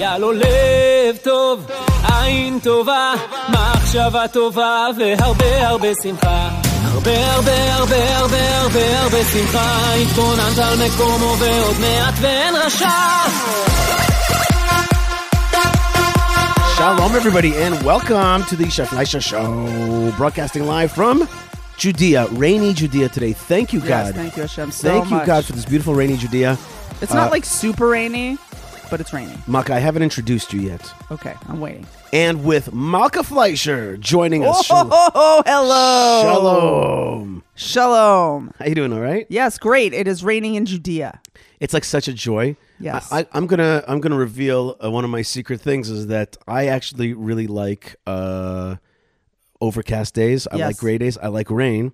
היה לב טוב, עין טובה, מחשבה טובה והרבה הרבה שמחה. הרבה הרבה הרבה הרבה הרבה הרבה שמחה, על מקומו ועוד מעט ואין רשע. Shalom everybody and welcome to the Yishai Fleisher Show, broadcasting live from Judea, rainy Judea today. Thank you God. Yes, thank you Hashem so Thank you much. God for this beautiful rainy Judea. It's uh, not like super rainy but it's raining. Malka, I haven't introduced you yet. Okay, I'm waiting. And with Malka Fleisher joining us. oh, oh, oh, hello. Shalom. Shalom. How you doing? All right. Yes, great. It is raining in Judea. It's like such a joy. Yes. I, I, I'm gonna I'm gonna reveal uh, one of my secret things is that I actually really like uh, overcast days. I Yes. like gray days. I like rain,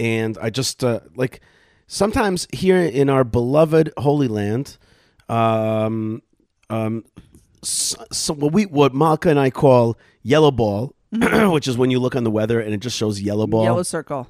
and I just uh, like sometimes here in our beloved Holy Land, um, um, so, so what we what Malka and I call yellow ball, which is when you look on the weather and it just shows yellow ball Yellow circle.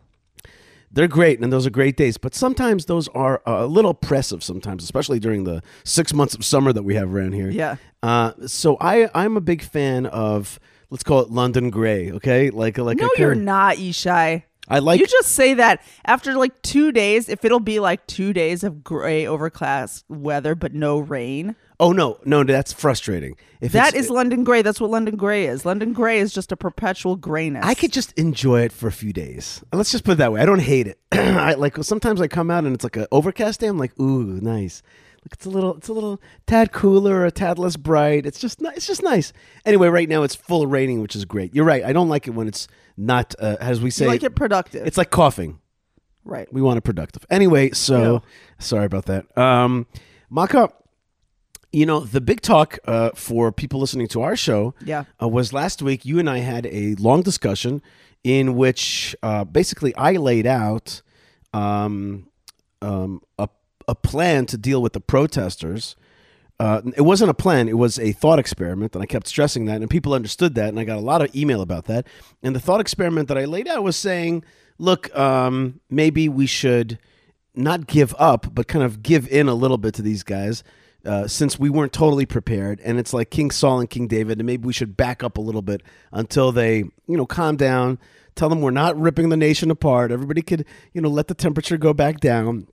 they're great and those are great days but sometimes those are a little oppressive sometimes especially during the six months of summer that we have around here Yeah. uh, so i i'm a big fan of let's call it london gray okay like like No, you're not, Yishai. i like you just say that after like two days, if it'll be like two days of gray overcast weather but no rain. Oh no no that's frustrating if That is London gray. That's what London gray is. London gray is just a perpetual grayness. I could just enjoy it for a few days. Let's just put it that way. I don't hate it. I like sometimes I come out and it's like an overcast day. I'm like, ooh, nice. Like it's a little, it's a little tad cooler, a tad less bright. It's just, it's just nice. Anyway, right now it's full raining, which is great. You're right. I don't like it when it's not, uh, as we say, You like it productive. it's like coughing. right. We want it productive. Anyway, so sorry about that. Um, Malka, you know, the big talk uh, for people listening to our show Yeah. uh, was last week. You and I had a long discussion in which uh, basically I laid out um, um, a, a plan to deal with the protesters. Uh, it wasn't a plan; it was a thought experiment, and I kept stressing that, and people understood that, and I got a lot of email about that. And the thought experiment that I laid out was saying, "Look, um, maybe we should not give up, but kind of give in a little bit to these guys." Uh, since we weren't totally prepared, and it's like King Saul and King David, and maybe we should back up a little bit until they, you know, calm down. Tell them we're not ripping the nation apart. Everybody could, you know, let the temperature go back down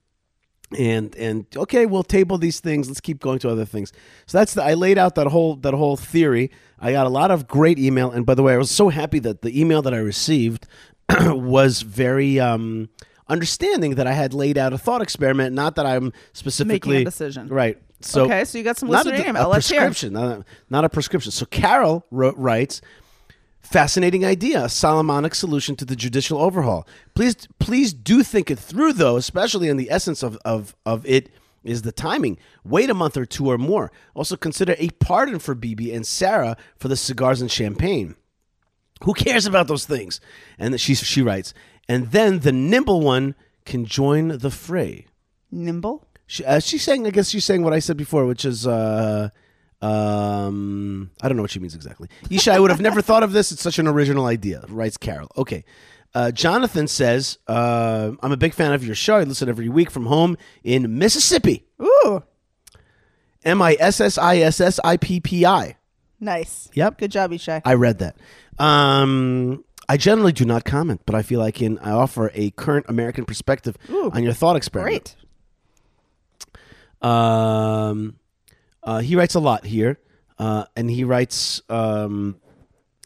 and and okay we'll table these things let's keep going to other things so that's the i laid out that whole that whole theory i got a lot of great email and by the way i was so happy that the email that i received was very um understanding that i had laid out a thought experiment not that i'm specifically Making a decision. right so Okay, so you got some not listener a, email. a Let's hear. prescription not a, not a prescription so carol wrote, writes Fascinating idea, a Solomonic solution to the judicial overhaul. Please, please do think it through, though, especially in the essence of, of, of it is the timing. Wait a month or two or more. Also, consider a pardon for Bibi and Sarah for the cigars and champagne. Who cares about those things? And she, she writes, and then the nimble one can join the fray. Nimble. She, uh, she's saying, I guess she's saying what I said before, which is, uh, um, I don't know what she means exactly. Yishai, I would have never thought of this. It's such an original idea, writes Carol. Okay. Uh, Jonathan says, uh, I'm a big fan of your show. I listen every week from home in Mississippi. Ooh, M I S S I S S I P P I. nice. Yep. Good job, Yishai. I read that. Um, I generally do not comment, but I feel I can I offer a current American perspective Ooh, on your thought experiment. Great. Um, uh, he writes a lot here, uh, and he writes. Um,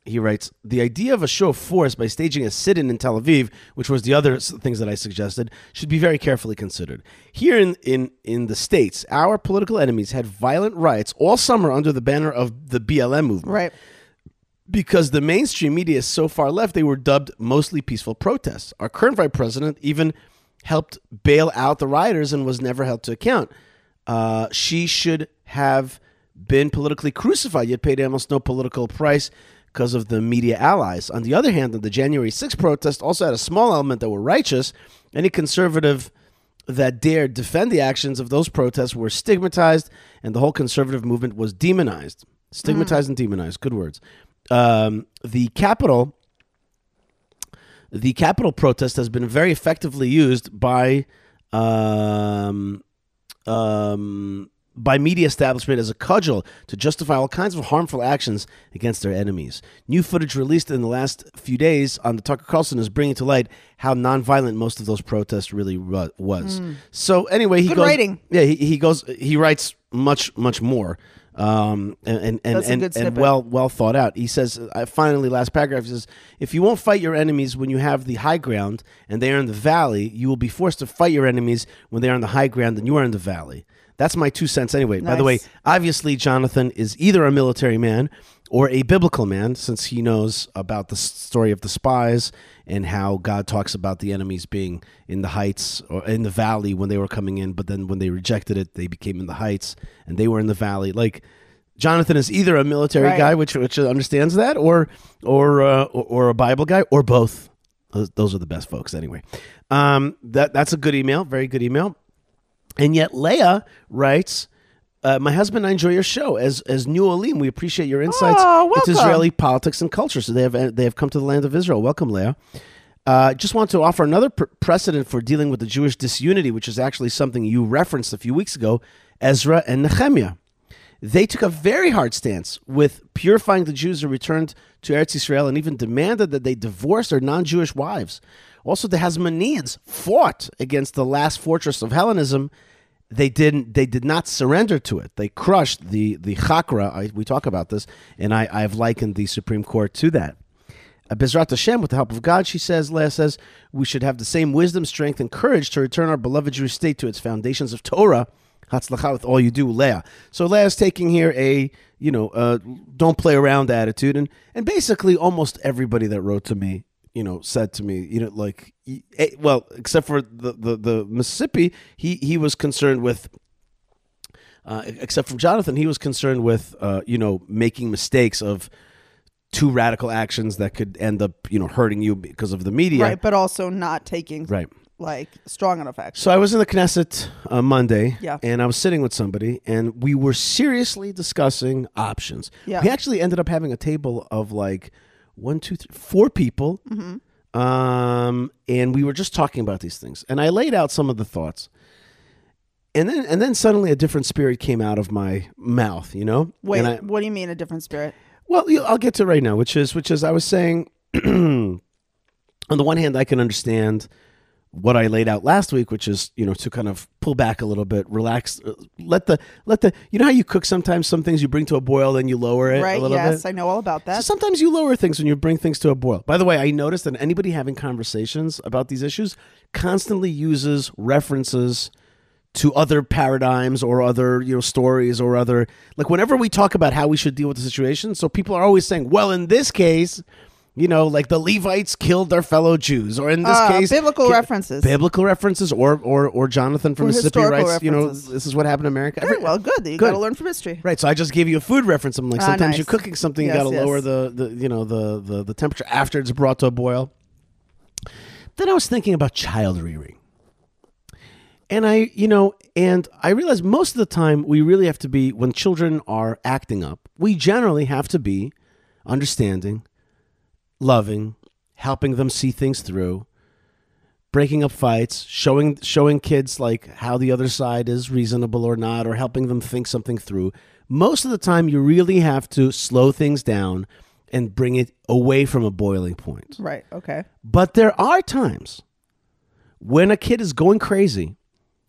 he writes the idea of a show of force by staging a sit-in in Tel Aviv, which was the other things that I suggested, should be very carefully considered. Here in in in the states, our political enemies had violent riots all summer under the banner of the BLM movement Right. because the mainstream media is so far left, they were dubbed mostly peaceful protests. Our current vice president even helped bail out the rioters and was never held to account. Uh, she should have been politically crucified, yet paid almost no political price because of the media allies. On the other hand, the January 6th protest also had a small element that were righteous. Any conservative that dared defend the actions of those protests were stigmatized, and the whole conservative movement was demonized. Stigmatized and demonized. Good words. Um, the capital, the Capitol protest has been very effectively used by um, um, by media establishment as a cudgel to justify all kinds of harmful actions against their enemies. New footage released in the last few days on the Tucker Carlson is bringing to light how nonviolent most of those protests really was. So anyway, he. Good goes. writing. Yeah, he, he goes. He writes much much more. Um, and and and, That's and, and well well thought out. He says uh, finally last paragraph he says if you won't fight your enemies when you have the high ground and they are in the valley, you will be forced to fight your enemies when they are on the high ground and you are in the valley. That's my two cents anyway. By the way, obviously Jonathan is either a military man or a biblical man since he knows about the story of the spies and how God talks about the enemies being in the heights or in the valley when they were coming in, but then when they rejected it, they became in the heights and they were in the valley. Like Jonathan is either a military Right. guy, which which understands that, or or uh, or, or a Bible guy, or both. Those, those are the best folks, anyway. Um, that that's a good email, very good email. And yet, Leah writes, uh, "My husband and I enjoy your show. As as New Olim, we appreciate your insights Oh, into. Israeli politics and culture. So they have they have come to the land of Israel. Welcome, Leah." Uh, just want to offer another pr- precedent for dealing with the Jewish disunity, which is actually something you referenced a few weeks ago. Ezra and Nehemiah. They took a very hard stance with purifying the Jews who returned to Eretz Israel and even demanded that they divorce their non Jewish wives. Also, the Hasmoneans fought against the last fortress of Hellenism. They didn't. They did not surrender to it. They crushed the the Chakra. I, we talk about this, and I, I have likened the Supreme Court to that. Uh, Bezrat Hashem, with the help of God, she says, Leah says, we should have the same wisdom, strength, and courage to return our beloved Jewish state to its foundations of Torah. Hatzlacha with all you do, Leah. So Leah's taking here a, you know, uh, don't play around attitude. And, and basically almost everybody that wrote to me, you know, said to me, you know, like, eh, well, except for the, the, the Mississippi, he, he was concerned with uh, except for Jonathan, he was concerned with uh, you know making mistakes of two radical actions that could end up you know hurting you because of the media. Right, but also not taking Right. like strong enough action. So I was in the Knesset uh, Monday, Yeah. and I was sitting with somebody, and we were seriously discussing options. Yeah. We actually ended up having a table of like one, two, three, four people, Mm-hmm. um, and we were just talking about these things. And I laid out some of the thoughts, and then and then suddenly a different spirit came out of my mouth. You know, Wait, And I- what do you mean a different spirit? well, you- I'll get to it right now, which is which is I was saying. on the one hand, I can understand what I laid out last week, which is you know to kind of pull back a little bit, relax, uh, let the let the you know how you cook sometimes some things you bring to a boil, then you lower it Right? a little Yes, bit. I know all about that. So sometimes you lower things when you bring things to a boil. By the way, I noticed that anybody having conversations about these issues constantly uses references to other paradigms or other you know stories or other like whenever we talk about how we should deal with the situation so people are always saying well in this case you know like the levites killed their fellow jews or in this Uh, case biblical ki- references. biblical references or or or jonathan from Or mississippi writes you know this is what happened in america Every- well, good. You Good. got to learn from history. Right, so I just gave you a food reference. I'm like, Ah, sometimes nice. you're cooking something, Yes, you got to yes. lower the, the you know the, the the temperature after it's brought to a boil. Then I was thinking about child rearing, and I you know, and I realized most of the time we really have to be when children are acting up. We generally have to be understanding, loving, helping them see things through breaking up fights, showing showing kids like how the other side is reasonable or not, or helping them think something through. Most of the time, you really have to slow things down and bring it away from a boiling point. Right. Okay. But there are times when a kid is going crazy,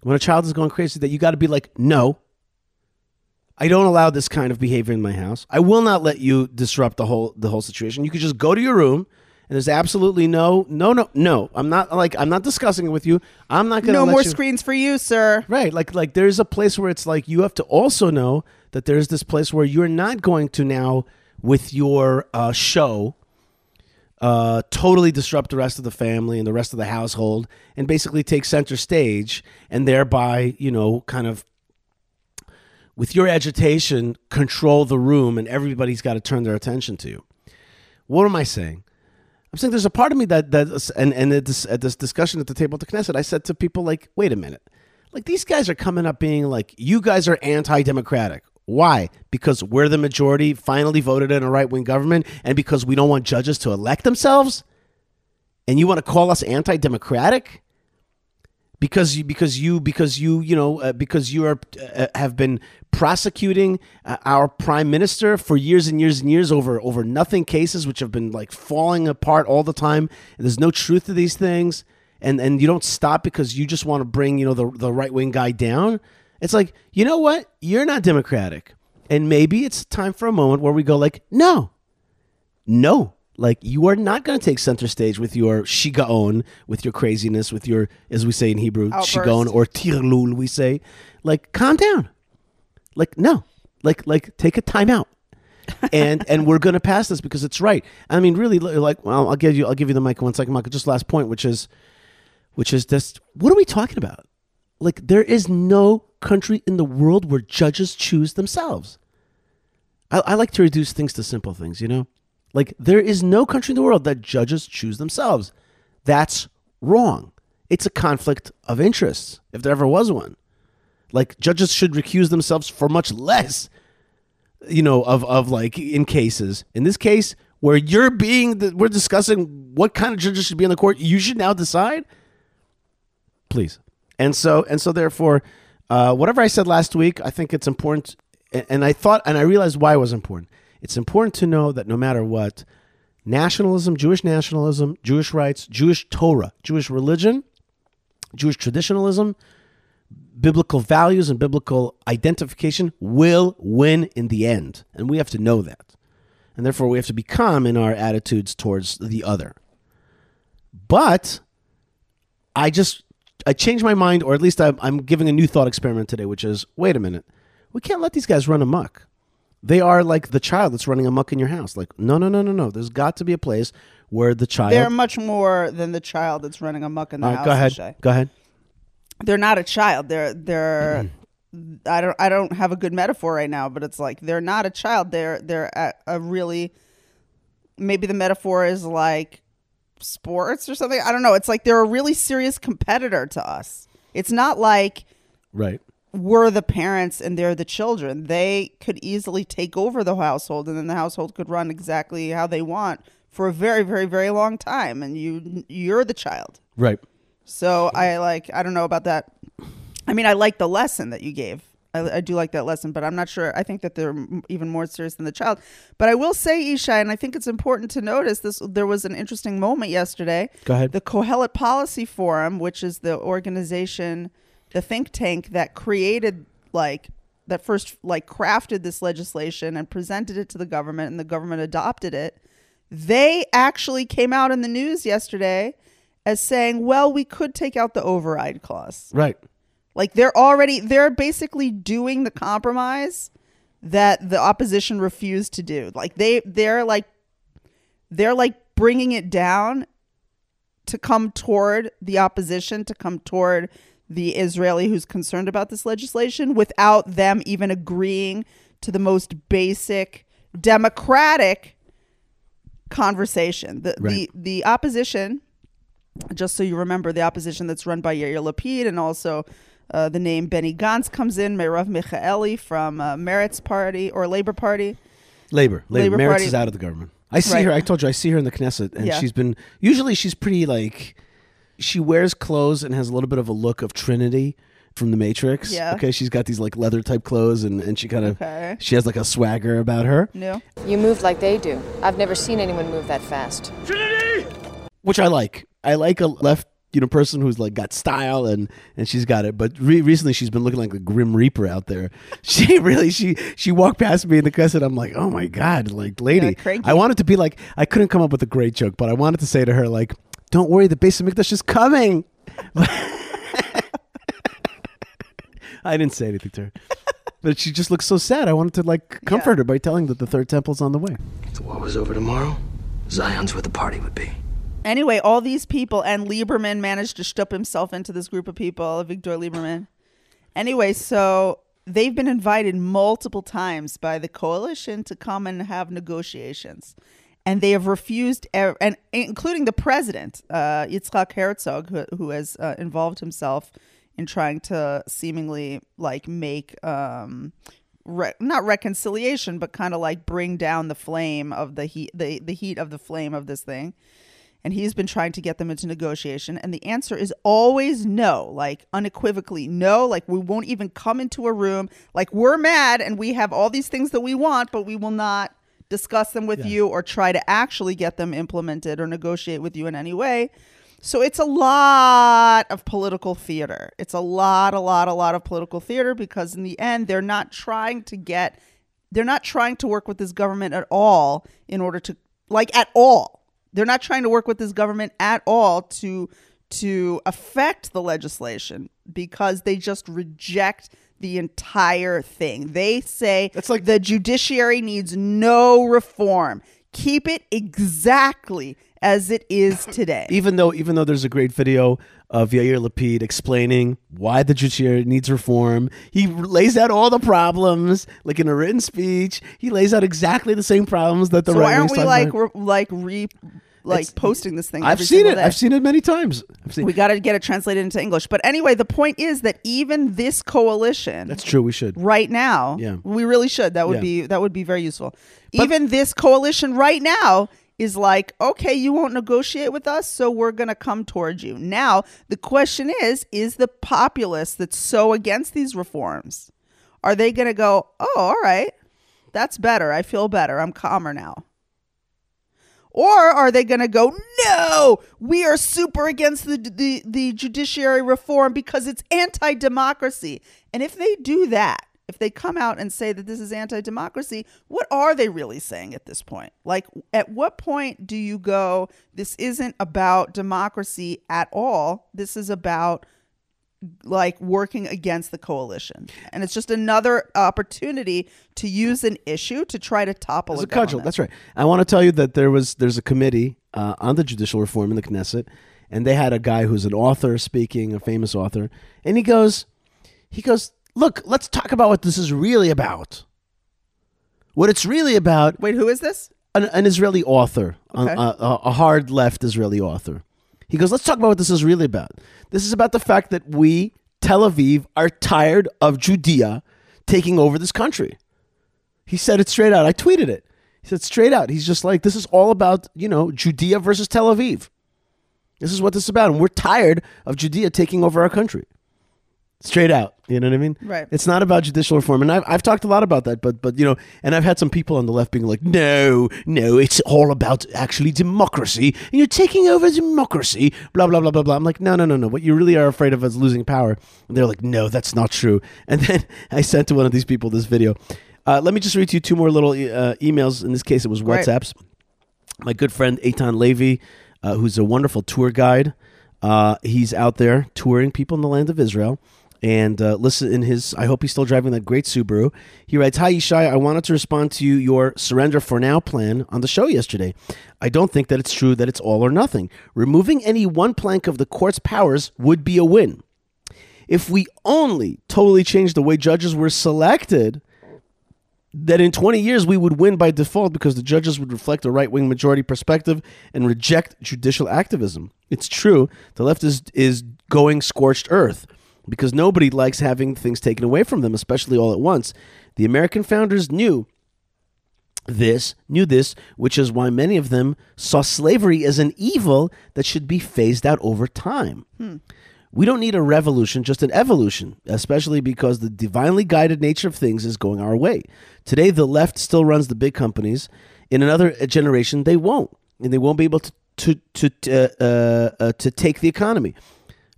when a child is going crazy, that you got to be like, no. I don't allow this kind of behavior in my house. I will not let you disrupt the whole the whole situation. You could just go to your room and there's absolutely no no no no. I'm not like I'm not discussing it with you. I'm not going to No more you, screens for you, sir. Right, like like there's a place where it's like you have to also know that there's this place where you're not going to now with your uh, show uh, totally disrupt the rest of the family and the rest of the household and basically take center stage and thereby you know kind of with your agitation control the room and everybody's got to turn their attention to you. What am I saying? I'm saying there's a part of me that that and and at this, at this discussion at the table at the Knesset, I said to people like, wait a minute, like these guys are coming up being like, you guys are anti-democratic. Why? Because we're the majority, finally voted in a right-wing government, and because we don't want judges to elect themselves, and you want to call us anti-democratic? Because you because you because you you know uh, because you are uh, have been prosecuting uh, our prime minister for years and years and years over over nothing cases which have been like falling apart all the time. And there's no truth to these things. And and you don't stop because you just want to bring you know the the right wing guy down. It's like you know what? You're not democratic. And maybe it's time for a moment where we go like no. No like you are not going to take center stage with your shigaon, with your craziness, with your, as we say in Hebrew, Outburst. shigaon or tirlul. We say, like, calm down. Like no, like like take a time out. and and we're going to pass this because it's right. I mean, really, like, well, I'll give you, I'll give you the mic one second, Michael. Just last point, which is, which is just, what are we talking about? Like, there is no country in the world where judges choose themselves. I, I like to reduce things to simple things, you know? Like, there is no country in the world that judges choose themselves. That's wrong. It's a conflict of interests, if there ever was one. Like, judges should recuse themselves for much less, you know, of, of like in cases. In this case, where you're being, the, we're discussing what kind of judges should be in the court, you should now decide please. And so and so therefore, uh, whatever I said last week, I think it's important. And I thought, and I realized why it was important. It's important to know that no matter what, nationalism, Jewish nationalism, Jewish rights, Jewish Torah, Jewish religion, Jewish traditionalism, biblical values, and biblical identification will win in the end, and we have to know that. And therefore, we have to be calm in our attitudes towards the other. But I just I changed my mind, or at least I'm, giving a new thought experiment today, which is wait a minute, we can't let these guys run amok. They are like the child that's running amok in your house. Like no, no, no, no, no. There's got to be a place where the child. They're much more than the child that's running amok in the All right, house. go ahead. Shay. Go ahead. They're not a child. They're they're. Mm-hmm. I don't I don't have a good metaphor right now, but it's like they're not a child. They're they're a, a really maybe the metaphor is like sports or something. I don't know. It's like they're a really serious competitor to us. It's not like Right. We're the parents and they're the children. They could easily take over the household and then the household could run exactly how they want for a very very very long time and you you're the child. Right. So I like I don't know about that. I mean I like the lesson that you gave. I, I do like that lesson, but I'm not sure. I think that they're m- even more serious than the child. But I will say, Yishai, and I think it's important to notice this. There was an interesting moment yesterday. Go ahead. The Kohelet Policy Forum, which is the organization, the think tank that created like that first like crafted this legislation and presented it to the government, and the government adopted it. They actually came out in the news yesterday as saying, "Well, we could take out the override clause." Right. Like they're already they're basically doing the compromise that the opposition refused to do. Like they they're like they're like bringing it down to come toward the opposition, to come toward the Israeli who's concerned about this legislation without them even agreeing to the most basic democratic conversation. The Right. the the opposition just so you remember, the opposition that's run by Yair Lapid and also uh, the name Benny Gantz comes in, Merav Michaeli from uh, Meretz Party or Labor Party. Labor. Labor. Labor Meretz Party- is out of the government. I see Right. her. I told you. I see her in the Knesset, and Yeah. she's been. Usually, she's pretty like. She wears clothes and has a little bit of a look of Trinity from the Matrix. Yeah. Okay. She's got these like leather type clothes, and and she kind of. Okay. She has like a swagger about her, No. You move like they do. I've never seen anyone move that fast. Trinity! Which I like. I like a left. You know, person who's like got style and and she's got it. But re- recently, she's been looking like the Grim Reaper out there. She really she she walked past me in the Knesset. I'm like, oh my god, like lady. I wanted to be like, I couldn't come up with a great joke, but I wanted to say to her like, don't worry, the Beis Hamikdash is coming. I didn't say anything to her. But she just looks so sad. I wanted to like comfort Yeah. her by telling that the third temple's on the way. If the war was over tomorrow, Zion's where the party would be. Anyway, all these people and Lieberman managed to stup himself into this group of people, Victor Lieberman. Anyway, so they've been invited multiple times by the coalition to come and have negotiations. And they have refused, er- and including the president, uh, Yitzhak Herzog, who, who has uh, involved himself in trying to seemingly like make um, re- not reconciliation, but kind of like bring down the flame of the heat, the, the heat of the flame of this thing. and he's been trying to get them into negotiation. And the answer is always no like unequivocally no. Like we won't even come into a room. Like we're mad and we have all these things that we want but we will not discuss them with you or try to actually get them implemented or negotiate with you in any way so it's a lot of political theater. It's a lot, a lot, a lot of political theater because in the end, they're not trying to get, they're not trying to work with this government at all in order to, like, at all. They're not trying to work with this government at all to to affect the legislation because they just reject the entire thing. They say That's like- the judiciary needs no reform. Keep it exactly as it is today. even though even though there's a great video of Yair Lapid explaining why the judiciary needs reform, he lays out all the problems like in a written speech. He lays out exactly the same problems that the so why aren't we like re, like re like It's- posting this thing? I've seen it. day? I've seen it many times. Seen. We got to get it translated into English. But anyway, the point is that even this coalition, That's true. We should. right now, Yeah. we really should. That would Yeah. be that would be very useful. even this coalition right now is like, okay, you won't negotiate with us, so we're going to come towards you. Now, the question is, is the populace that's so against these reforms, are they going to go, "Oh, all right. That's better. I feel better. I'm calmer now." Or are they going to go, no, we are super against the, the, the judiciary reform because it's anti democracy? And if they do that, if they come out and say that this is anti democracy, what are they really saying at this point? Like, at what point do you go, this isn't about democracy at all? This is about like working against the coalition. And it's just another opportunity to use an issue to try to topple As a, a cudgel. That's right. I want to tell you that there was there's a committee uh, on the judicial reform in the Knesset, and they had a guy who's an author speaking, a famous author, and he goes, he goes, look, let's talk about what this is really about. What it's really about. Wait, who is this? An, an Israeli author, Okay. a, a, a hard left Israeli author. He goes, let's talk about what this is really about. This is about the fact that we, Tel Aviv, are tired of Judea taking over this country. He said it straight out. I tweeted it. He said straight out. He's just like, this is all about, you know, Judea versus Tel Aviv. This is what this is about. And we're tired of Judea taking over our country. Straight out. You know what I mean? Right. It's not about judicial reform. And I've, I've talked a lot about that, but, but, you know, and I've had some people on the left being like, no, no, it's all about actually democracy. And you're taking over democracy, blah, blah, blah, blah, blah. I'm like, no, no, no, no. What you really are afraid of is losing power. And they're like, no, that's not true. And then I sent to one of these people this video. Uh, let me just read to you two more little uh, emails. In this case, it was. WhatsApps. My good friend Eitan Levy, uh, who's a wonderful tour guide, uh, he's out there touring people in the land of Israel. And uh, listen, in his, I hope he's still driving that great Subaru. He writes, "Hi Yishai, I wanted to respond to you, your surrender for now plan on the show yesterday. I don't think that it's true that it's all or nothing. Removing any one plank of the court's powers would be a win. If we only totally changed the way judges were selected, that in 20 years we would win by default because the judges would reflect a right wing majority perspective and reject judicial activism. It's true, the left is, is going scorched earth because nobody likes having things taken away from them, especially all at once. The American founders knew this, knew this, which is why many of them saw slavery as an evil that should be phased out over time. We don't need a revolution, just an evolution, especially because the divinely guided nature of things is going our way. Today, the left still runs the big companies. In another generation, they won't, and they won't be able to to to uh, uh, uh, to take the economy.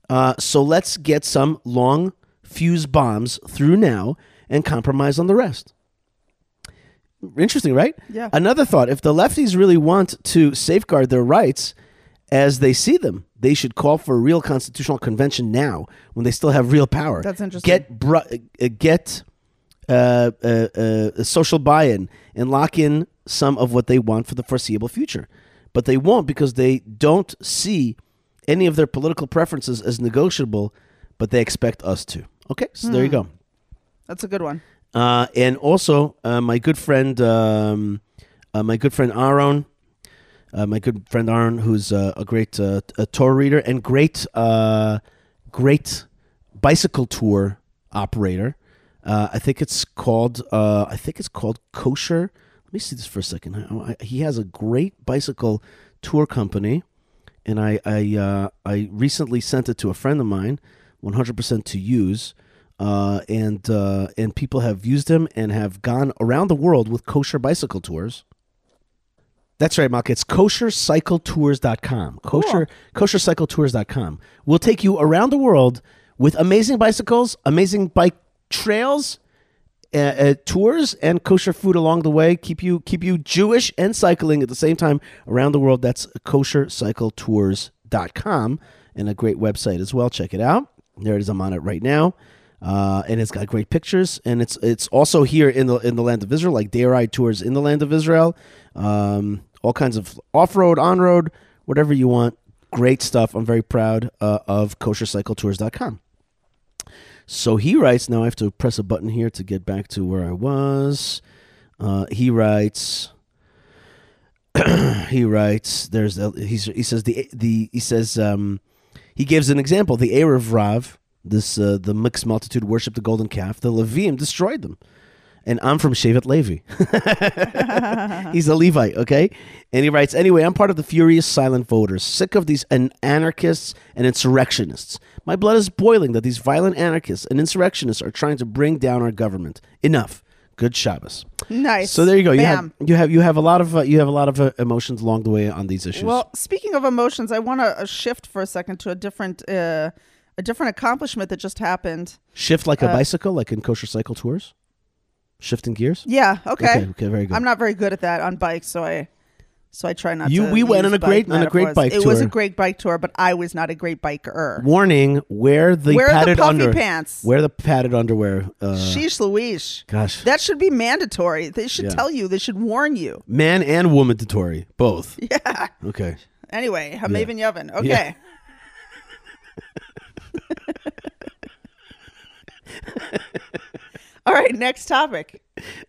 Uh, so let's get some long fuse bombs through now and compromise on the rest. Interesting, right? Yeah. Another thought: if the lefties really want to safeguard their rights as they see them, they should call for a real constitutional convention now, when they still have real power. That's interesting. Get br- uh, get uh, uh, uh, social buy-in and lock in some of what they want for the foreseeable future. But they won't because they don't see any of their political preferences as negotiable, but they expect us to. Okay, so there you go. That's a good one. Uh, and also, uh, my good friend, um, uh, my good friend Aaron, uh, my good friend Aaron, who's uh, a great uh, a tour reader and great, uh, great bicycle tour operator. Uh, I think it's called. Uh, I think it's called Kosher. Let me see this for a second. I- I- He has a great bicycle tour company. And I I uh, I recently sent it to a friend of mine, 100% to use, uh, and uh, and people have used them and have gone around the world with kosher bicycle tours. That's right, Mark. It's koshercycletours.com. Kosher koshercycletours.com will take you around the world with amazing bicycles, amazing bike trails, uh, uh, tours, and kosher food along the way. Keep you keep you Jewish and cycling at the same time around the world. That's koshercycletours.com and a great website as well. Check it out. There it is. I'm on it right now. Uh, and it's got great pictures, and it's it's also here in the in the land of Israel, like day ride tours in the land of Israel, um, all kinds of off road, on road, whatever you want. Great stuff. I'm very proud uh, of koshercycletours.com. So he writes. Now I have to press a button here to get back to where I was. Uh, he writes. he writes. There's a, he says the the he says um, he gives an example. The Erev Rav, this uh, the mixed multitude worshipped the golden calf. The Leviim destroyed them. And I'm from Shevet Levi. He's a Levite, okay? And he writes, anyway, I'm part of the furious silent voters, sick of these an- anarchists and insurrectionists. My blood is boiling that these violent anarchists and insurrectionists are trying to bring down our government. Enough. Good Shabbos. Nice. So there you go. You Bam. have you have you have a lot of uh, you have a lot of uh, emotions along the way on these issues. Well, speaking of emotions, I want to uh, shift for a second to a different uh, a different accomplishment that just happened. Shift like a uh, bicycle, like in kosher cycle tours. Shifting gears. Yeah. Okay. Okay, okay, very good. I'm not very good at that on bikes, so I so I try not You- to. we went on a great- on a great bike It was a tour. great bike tour, but I was not a great biker. Warning: Wear the Wear the padded puffy under pants. Wear the padded underwear. Uh, Sheesh Louise. gosh, That should be mandatory. They should Yeah. tell you. They should warn you. man and woman both. Yeah. Okay. Anyway, Hamevin Yavin. Okay. Yeah. All right, next topic.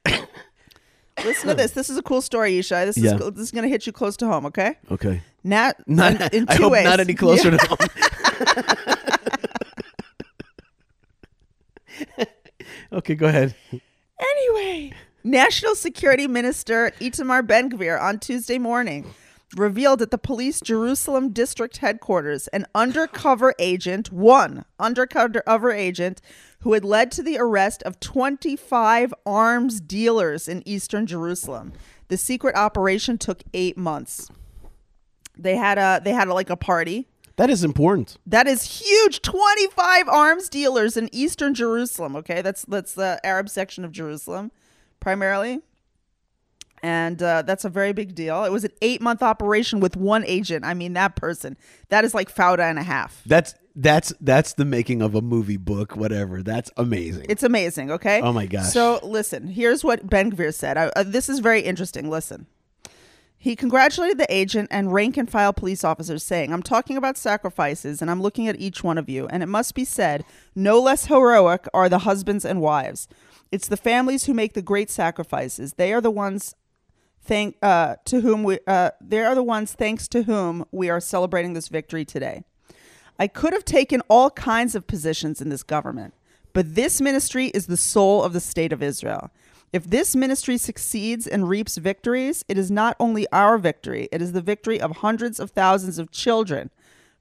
Listen to this. This is a cool story, Yishai. This Yeah. is this is going to hit you close to home. Okay. Okay. Nat, Not. in, in I two hope ways. not any closer to home. okay, go ahead. Anyway, National Security Minister Itamar Ben Gvir on Tuesday morning revealed at the police Jerusalem district headquarters an undercover agent, one undercover agent, who had led to the arrest of 25 arms dealers in eastern Jerusalem. The secret operation took eight months. They had a they had a, like a party. That is important. That is huge. 25 arms dealers in eastern Jerusalem. Okay, that's that's the Arab section of Jerusalem, primarily, and uh, that's a very big deal. It was an eight month operation with one agent. I mean, that person that is like Fauda and a half. That's that's that's the making of a movie book. Whatever. That's amazing. It's amazing. Okay. Oh my gosh. So listen, here's what Ben Gvir said. I, uh, this is very interesting. Listen. He congratulated the agent and rank and file police officers, saying, I'm talking about sacrifices and I'm looking at each one of you, and it must be said, no less heroic are the husbands and wives. It's the families who make the great sacrifices. They are the ones thank uh, to whom we uh, they are the ones thanks to whom we are celebrating this victory today. I could have taken all kinds of positions in this government, but this ministry is the soul of the state of Israel. If this ministry succeeds and reaps victories, it is not only our victory, it is the victory of hundreds of thousands of children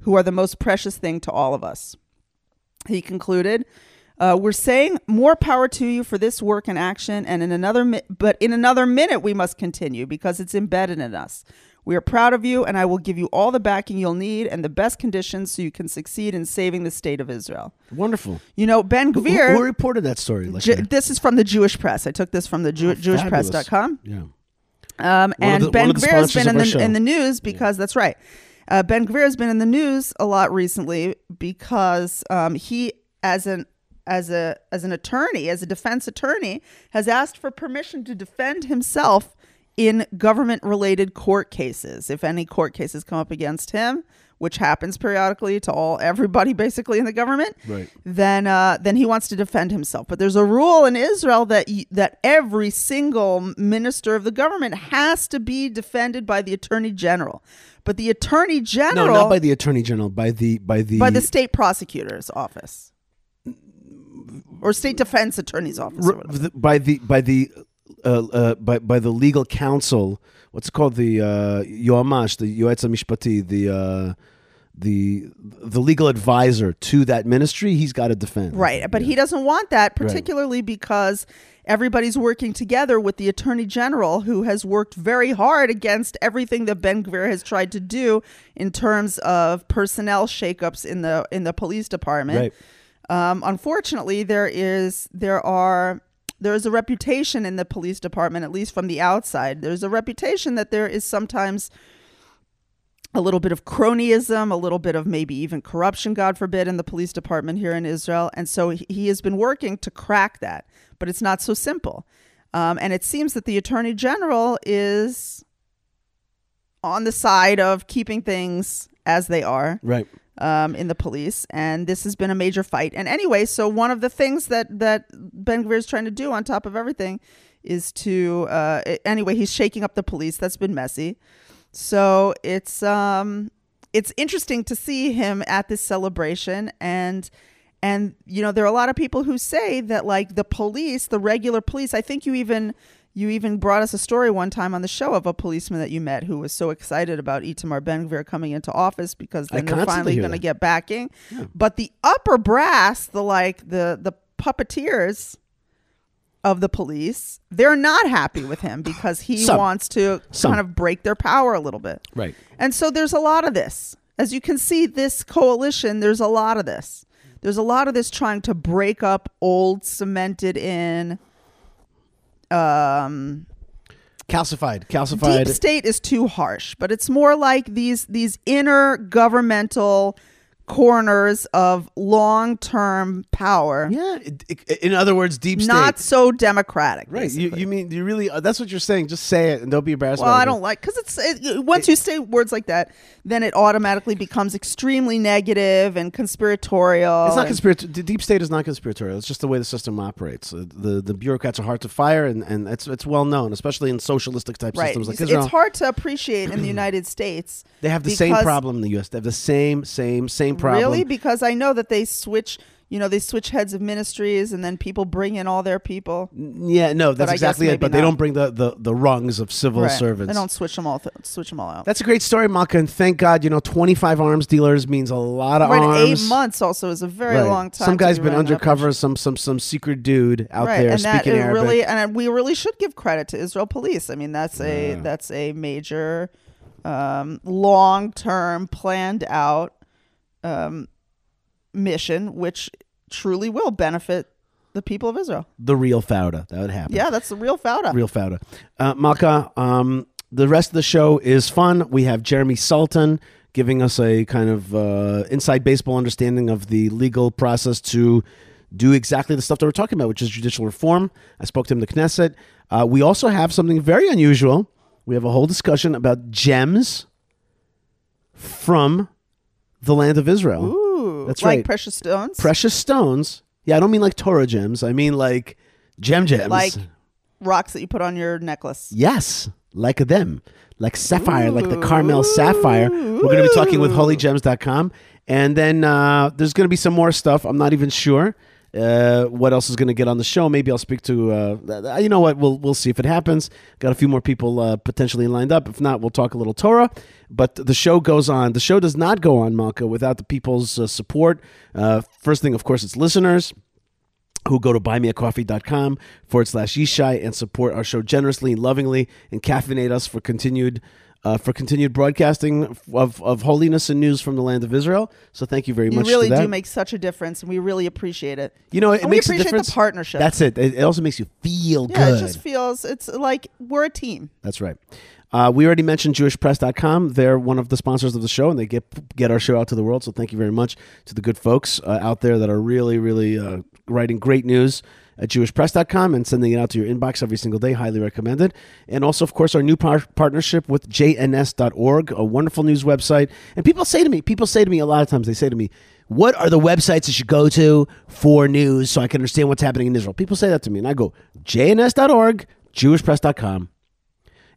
who are the most precious thing to all of us. He concluded, uh, "We're saying more power to you for this work and action, and in another, mi- but in another minute we must continue because it's embedded in us. We are proud of you, and I will give you all the backing you'll need and the best conditions so you can succeed in saving the state of Israel." wonderful. You know, Ben Who, Gvir. who reported that story? Ju- this is from the Jewish press. I took this from the Jew- Oh. JewishPress.com. Yeah. Um, and the- Ben Gvir has been in the, in the news because that's right. Uh, ben Gvir has been in the news a lot recently because um, he, as an as a as an attorney, as a defense attorney, has asked for permission to defend himself in government related court cases. If any court cases come up against him, which happens periodically to all everybody basically in the government, Right. then uh, then he wants to defend himself. But there's a rule in Israel that y- that every single minister of the government has to be defended by the attorney general. But the attorney general, No, not by the attorney general. By the by the by the state prosecutor's office or state defense attorney's office. or whatever. by the by the uh, uh, by by the legal counsel. What's it called? The uh, Yoamash, the Yoetz Mishpati, the uh, the the legal advisor to that ministry. He's got to defend. Right. But he doesn't want that, particularly because everybody's working together with the attorney general who has worked very hard against everything that Ben Gvir has tried to do in terms of personnel shakeups in the in the police department. Right. Um, unfortunately, there is there are there is a reputation in the police department, at least from the outside. There's a reputation that there is sometimes a little bit of cronyism, a little bit of maybe even corruption, God forbid, in the police department here in Israel. And so he- has been working to crack that, but it's not so simple. Um, and it seems that the attorney general is on the side of keeping things as they are Right. Um, in the police, and this has been a major fight. And anyway, so one of the things that that Ben Gvir is trying to do, on top of everything, is to uh, anyway he's shaking up the police. That's been messy. So it's um, it's interesting to see him at this celebration and. And you know there are a lot of people who say that like the police, the regular police. I think you even you even brought us a story one time on the show of a policeman that you met who was so excited about Itamar Ben Gvir coming into office because then they're finally going to get backing. But the upper brass, the like the the puppeteers of the police, they're not happy with him because he Some. wants to Some. kind of break their power a little bit. Right. And so there's a lot of this. As you can see, this coalition, there's a lot of this. There's a lot of this trying to break up old, cemented in. Um, Calcified. Calcified. deep state is too harsh, but it's more like these these inner governmental corners of long term power, yeah. it- it- in other words, deep state. not so democratic. right. You, you mean you really? Uh, that's what you're saying. Just say it and don't be embarrassed. Well, I don't like because it's it, once you say words like that, then it automatically becomes extremely negative and conspiratorial. It's not conspiratorial. The deep state is not conspiratorial. It's just the way the system operates. Uh, The the bureaucrats are hard to fire, and, and it's it's well known, especially in socialistic type right. systems like Israel. it's hard to appreciate in the United States. They have the same problem in the U.S. They have the same same same problem. Really? Because I know that they switch. You know, they switch heads of ministries, and then people bring in all their people. Yeah, no, that's exactly it. But they don't bring the, the, the rungs of civil Right. servants. They don't switch them all. Th- switch them all out. That's a great story, Malka, and thank God. You know, twenty five arms dealers means a lot of right. arms. Eight months also is a very Right. long time. Some guy's be been undercover. Some some some secret dude out right there and that speaking it Arabic. really and we really should give credit to israel police i mean that's a that's a major um, long-term planned out um, mission which truly will benefit the people of israel the real Fauda. That would happen. yeah that's the real fauda real Fauda. Uh, Malka, um, the rest of the show is fun. We have Jeremy Saltan giving us a kind of uh, inside baseball understanding of the legal process to do exactly the stuff that we're talking about, which is judicial reform. I spoke to him in the Knesset. Uh, we also have something very unusual. We have a whole discussion about gems from the land of Israel. Ooh, That's like right. precious stones Precious stones. Yeah, I don't mean like Torah gems. I mean like gem gems. like rocks that you put on your necklace Yes, like them, like sapphire, like the Carmel sapphire. We're going to be talking with holygems.com. And then uh, there's going to be some more stuff. I'm not even sure uh, what else is going to get on the show. Maybe I'll speak to, uh, you know what, we'll, we'll see if it happens. Got a few more people uh, potentially lined up. If not, we'll talk a little Torah. But the show goes on. The show does not go on, Malka, without the people's uh, support. Uh, first thing, of course, it's listeners who go to buymeacoffee.com forward slash Yishai and support our show generously and lovingly and caffeinate us for continued uh, for continued broadcasting of, of holiness and news from the land of Israel. So thank you very you much. really for that. do make such a difference and we really appreciate it you know it and we makes a appreciate the partnership That's it. It it also makes you feel yeah good. it just feels it's like we're a team That's right. Uh, we already mentioned JewishPress.com. They're one of the sponsors of the show, and they get get our show out to the world. So thank you very much to the good folks uh, out there that are really, really uh, writing great news at JewishPress.com and sending it out to your inbox every single day. Highly recommended. And also, of course, our new par- partnership with JNS.org, a wonderful news website. And people say to me, people say to me a lot of times, they say to me, what are the websites I should go to for news so I can understand what's happening in Israel? People say that to me, and I go, JNS.org, JewishPress.com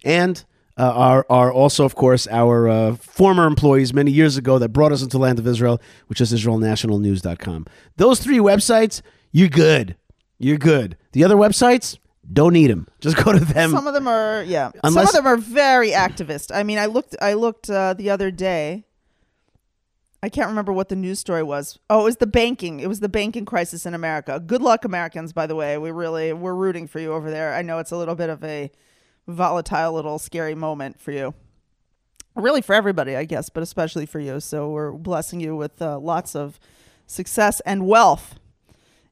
and uh, are are also, of course, our uh, former employees many years ago that brought us into the land of Israel, which is IsraelNationalNews.com. Those three websites, you're good. You're good. The other websites, Don't need them. Just go to them. Some of them are yeah. Some of them are very activist. I mean, I looked I looked uh, the other day. I can't remember what the news story was. Oh, it was the banking. It was the banking crisis in America. Good luck, Americans. By the way, we really we're rooting for you over there. I know it's a little bit of a volatile, little scary moment for you. Really for everybody, I guess, but especially for you. So we're blessing you with uh, lots of success and wealth.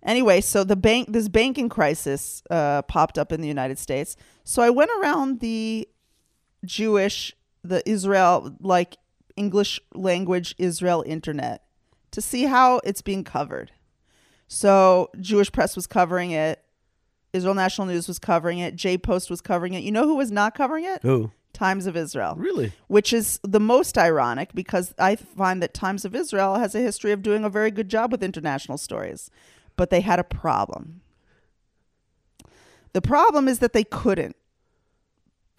Anyway, so the bank, this banking crisis uh, popped up in the United States. So I went around the Jewish, the Israel, like English language Israel internet to see how it's being covered. So Jewish press was covering it. Israel National News was covering it. J Post was covering it. You know who was not covering it? Who? Times of Israel. Really? Which is the most ironic because I find that Times of Israel has a history of doing a very good job with international stories. But they had a problem. The problem is that they couldn't.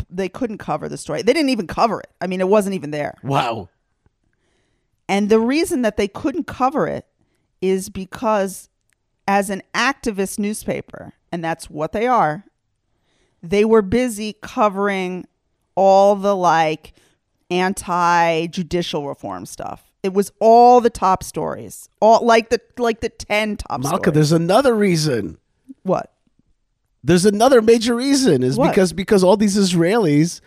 They couldn't cover the story. They didn't even cover it. I mean, it wasn't even there. Wow. And the reason that they couldn't cover it is because, as an activist newspaper, and that's what they are, they were busy covering all the like anti judicial reform stuff. It was all the top stories, all like the like the ten top Malka, stories. there's another reason. what? There's another major reason is What? because because all these Israelis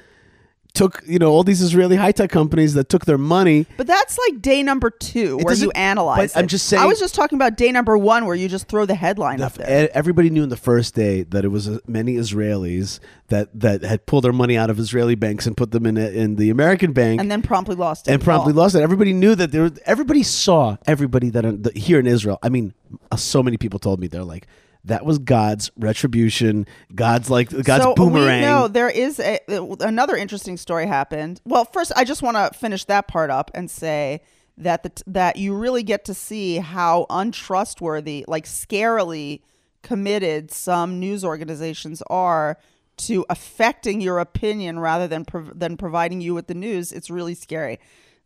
took you know all these Israeli high tech companies that took their money. But that's like day number two where you analyze. I'm just saying- I was just talking about day number one where you just throw the headline up there. Everybody knew in the first day that it was uh, many Israelis that that had pulled their money out of Israeli banks and put them in a, in the American bank and then promptly lost it. and promptly all. lost it. Everybody knew that there. Was, everybody saw everybody that, that here in Israel. I mean, uh, so many people told me they're like, that was God's retribution. God's like God's so boomerang. No, there is a, another interesting story happened. Well, first, I just want to finish that part up and say that the, that you really get to see how untrustworthy, like scarily committed, some news organizations are to affecting your opinion rather than prov- than providing you with the news. It's really scary.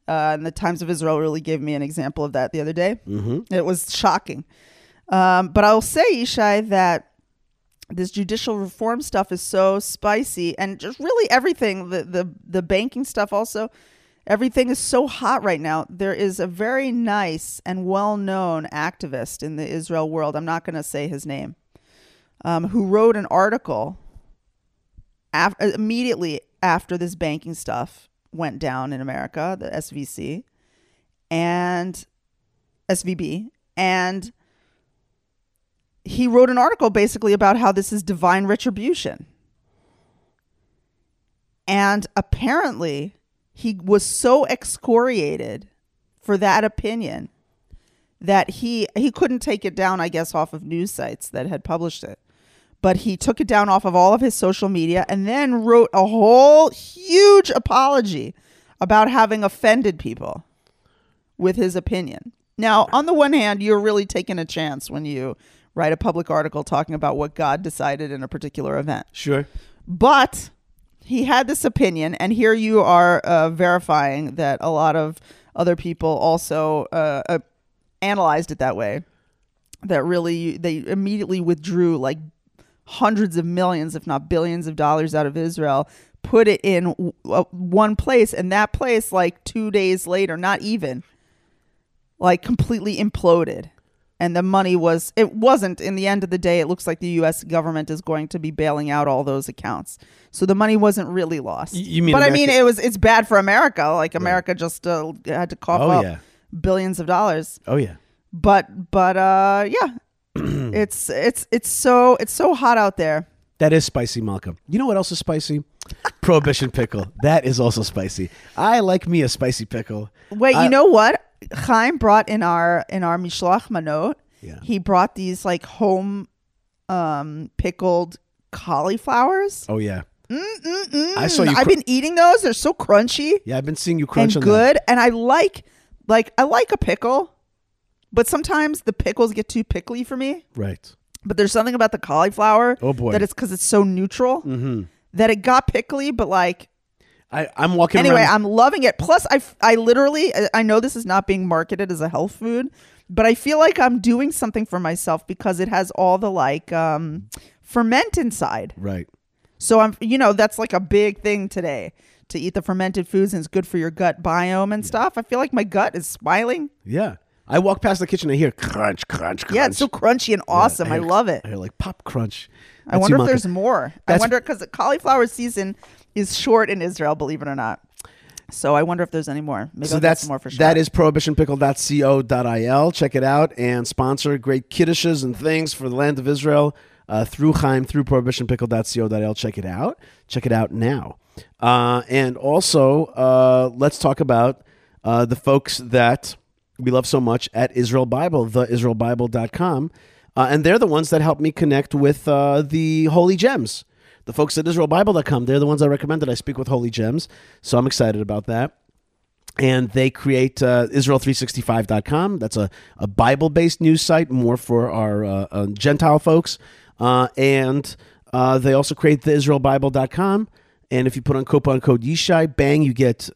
Uh, and the Times of Israel really gave me an example of that the other day. Mm-hmm. It was shocking. Um, but I'll say, Yishai, that this judicial reform stuff is so spicy and just really everything the the the banking stuff also everything is so hot right now. There is a very nice and well-known activist in the israel world. I'm not going to say his name. Um, who wrote an article af- immediately after this banking stuff went down in america the svc and svb and he wrote an article basically about how this is divine retribution. And apparently, he was so excoriated for that opinion that he he couldn't take it down, I guess, off of news sites that had published it. But he took it down off of all of his social media and then wrote a whole huge apology about having offended people with his opinion. Now, on the one hand, you're really taking a chance when you write a public article talking about what God decided in a particular event. sure. But he had this opinion, and here you are uh, verifying that a lot of other people also uh, uh, analyzed it that way. That really, they immediately withdrew like hundreds of millions, if not billions of dollars out of Israel, put it in w- uh, one place, and that place, like two days later, not even, like completely imploded. And the money was, it wasn't, in the end of the day, it looks like the US government is going to be bailing out all those accounts. So the money wasn't really lost. You mean but I mean, it was, it's bad for America. Like America just uh, had to cough Oh, up yeah. billions of dollars Oh yeah. but but uh yeah it's it's it's so it's so hot out there That is spicy, Malka. You know what else is spicy? Prohibition pickle. That is also spicy. I like me a spicy pickle. wait I- you know what chaim brought in our in our mishloach manot Yeah. he brought these like home um pickled cauliflowers Oh yeah. I saw you. i've been eating those they're so crunchy yeah, I've been seeing you crunch and good and i like like i like a pickle but sometimes the pickles get too pickly for me Right. but there's something about the cauliflower Oh, boy. that it's because it's so neutral that it got pickly but like I, I'm walking anyway around. i'm loving it plus i i literally I- i know this is not being marketed as a health food but i feel like i'm doing something for myself because it has all the like um ferment inside. Right. So I'm, you know, that's like a big thing today to eat the fermented foods and it's good for your gut biome and stuff. I feel like my gut is smiling. Yeah. I walk past the kitchen. And I hear crunch, crunch, crunch. Yeah, it's so crunchy and awesome. I hear- love it. I hear like pop crunch. I wonder if there's more. I wonder because the cauliflower season is short in Israel, believe it or not. So I wonder if there's any more. Maybe So I'll that's more for sure. that is prohibitionpickle.co.il. Check it out and sponsor great kiddushes and things for the land of Israel uh, through Chaim through prohibitionpickle.co.il. Check it out. Check it out now. Uh, and also, uh, let's talk about uh, the folks that we love so much at Israel Bible, theisraelbible.com. Uh, and they're the ones that help me connect with uh, the Holy Gems. The folks at IsraelBible.com, they're the ones I recommended. I speak with Holy Gems. So I'm excited about that and they create uh, Israel365.com. That's a, a Bible based news site, more for our uh, uh, Gentile folks. Uh, and uh, they also create the IsraelBible.com. And if you put on coupon code yeshai bang, you get.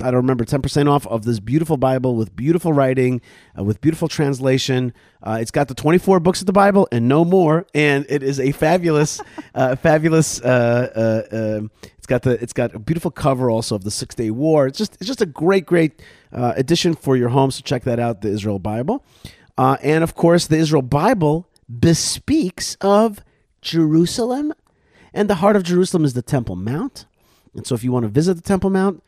I don't remember, 10% off of this beautiful Bible with beautiful writing, uh, with beautiful translation. Uh, it's got the 24 books of the Bible and no more. And it is a fabulous, uh, fabulous, uh, uh, um it's got the, it's got a beautiful cover also of the Six Day War. It's just, it's just a great, great uh, addition for your home. So check that out, the Israel Bible. And of course, the Israel Bible bespeaks of Jerusalem. And the heart of Jerusalem is the Temple Mount. And so if you want to visit the Temple Mount,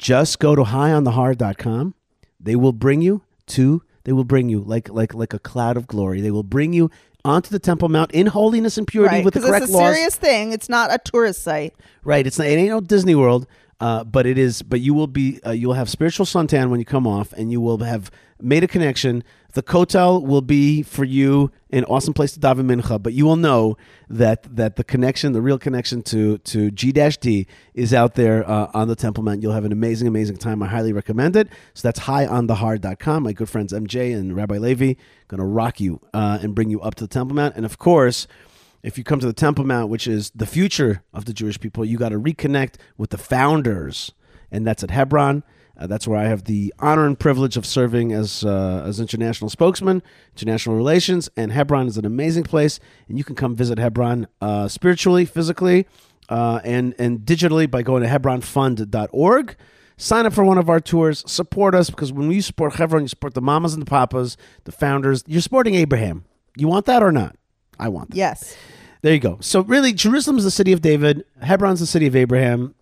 just go to highonthehar.com. They will bring you to they will bring you like like like a cloud of glory. They will bring you onto the Temple Mount in holiness and purity right with the because correct it's a laws. serious thing. It's not a tourist site. Right. It's not. It ain't no Disney World. Uh, but it is. But you will be. Uh, you will have spiritual suntan when you come off, and you will have made a connection. The Kotel will be for you an awesome place to daven mincha. But you will know that that the connection, the real connection to to G D, is out there uh, on the Temple Mount. You'll have an amazing, amazing time. I highly recommend it. So that's highonthehar.com. My good friends MJ and Rabbi Levi going to rock you uh, and bring you up to the Temple Mount. And of course if you come to the Temple Mount, which is the future of the Jewish people, you got to reconnect with the founders, and that's at Hebron. Uh, that's where I have the honor and privilege of serving as uh, as international spokesman, international relations, and Hebron is an amazing place, and you can come visit Hebron uh, spiritually, physically, uh, and and digitally by going to HebronFund.org. Sign up for one of our tours. Support us because when you support Hebron, you support the mamas and the papas, the founders. You're supporting Abraham. You want that or not? I want that. Yes. There you go. So really, Jerusalem is the city of David. Hebron's the city of Abraham.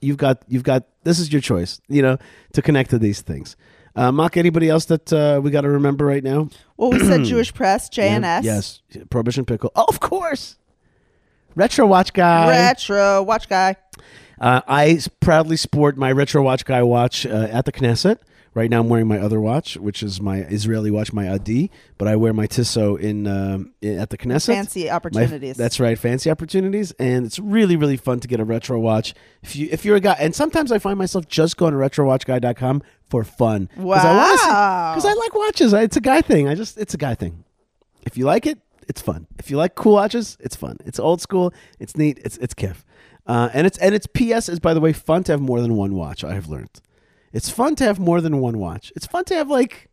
You've got you've got this is your choice. You know to connect to these things. Uh, Mock, anybody else that uh, we got to remember right now? Well, we said Jewish Press, JNS. Yes, Prohibition Pickle. Oh, of course. Retro Watch Guy. Retro Watch Guy. Uh, I proudly sport my Retro Watch Guy watch uh, at the Knesset. Right now, I'm wearing my other watch, which is my Israeli watch, my Adi. But I wear my Tissot in, um, in at the Knesset. Fancy My- opportunities. that's right, fancy opportunities, and it's really really fun to get a retro watch. If you if you're a guy, and sometimes I find myself just going to retrowatchguy.com for fun Wow. because I like watches. I- It's a guy thing. I just it's a guy thing. If you like it, it's fun. If you like cool watches, it's fun. It's old school. It's neat. It's it's kiff. Uh, and it's and it's PS is by the way fun to have more than one watch. I have learned. It's fun to have more than one watch. It's fun to have like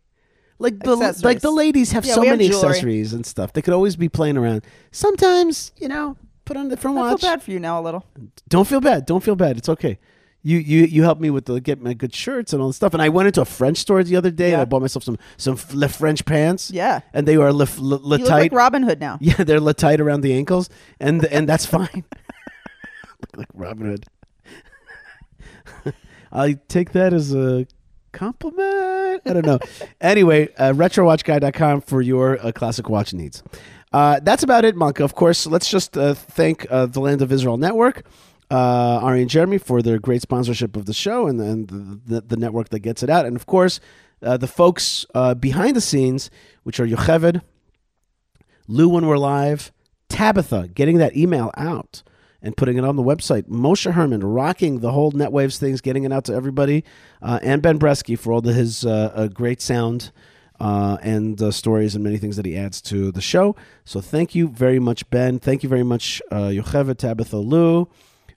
like the like the ladies have Yeah, so have many accessories and stuff. They could always be playing around. Sometimes, you know, put on a different I watch. feel bad for you now a little. Don't feel bad. Don't feel bad. It's okay. You you you helped me with the get my good shirts and all this stuff. And I went into a French store the other day and I bought myself some some Le French pants. Yeah. and they were le, le, le You look tight. like Robin Hood now. yeah, they're le tight around the ankles, and and that's fine. look like Robin Hood. I take that as a compliment. I don't know. anyway, uh, retrowatchguy.com for your uh, classic watch needs. Uh, that's about it, Malka. Of course, let's just uh, thank uh, the Land of Israel Network, uh, Ari and Jeremy, for their great sponsorship of the show and, and the, the, the network that gets it out. And of course, uh, the folks uh, behind the scenes, which are Yocheved, Lou when we're live, Tabitha getting that email out and putting it on the website, Moshe Herman rocking the whole NetWaves things, getting it out to everybody, uh, and Ben Bresky for all the, his uh, uh, great sound uh, and uh, stories and many things that he adds to the show. So thank you very much, Ben. Thank you very much, uh, Yocheved, Tabitha, Lou,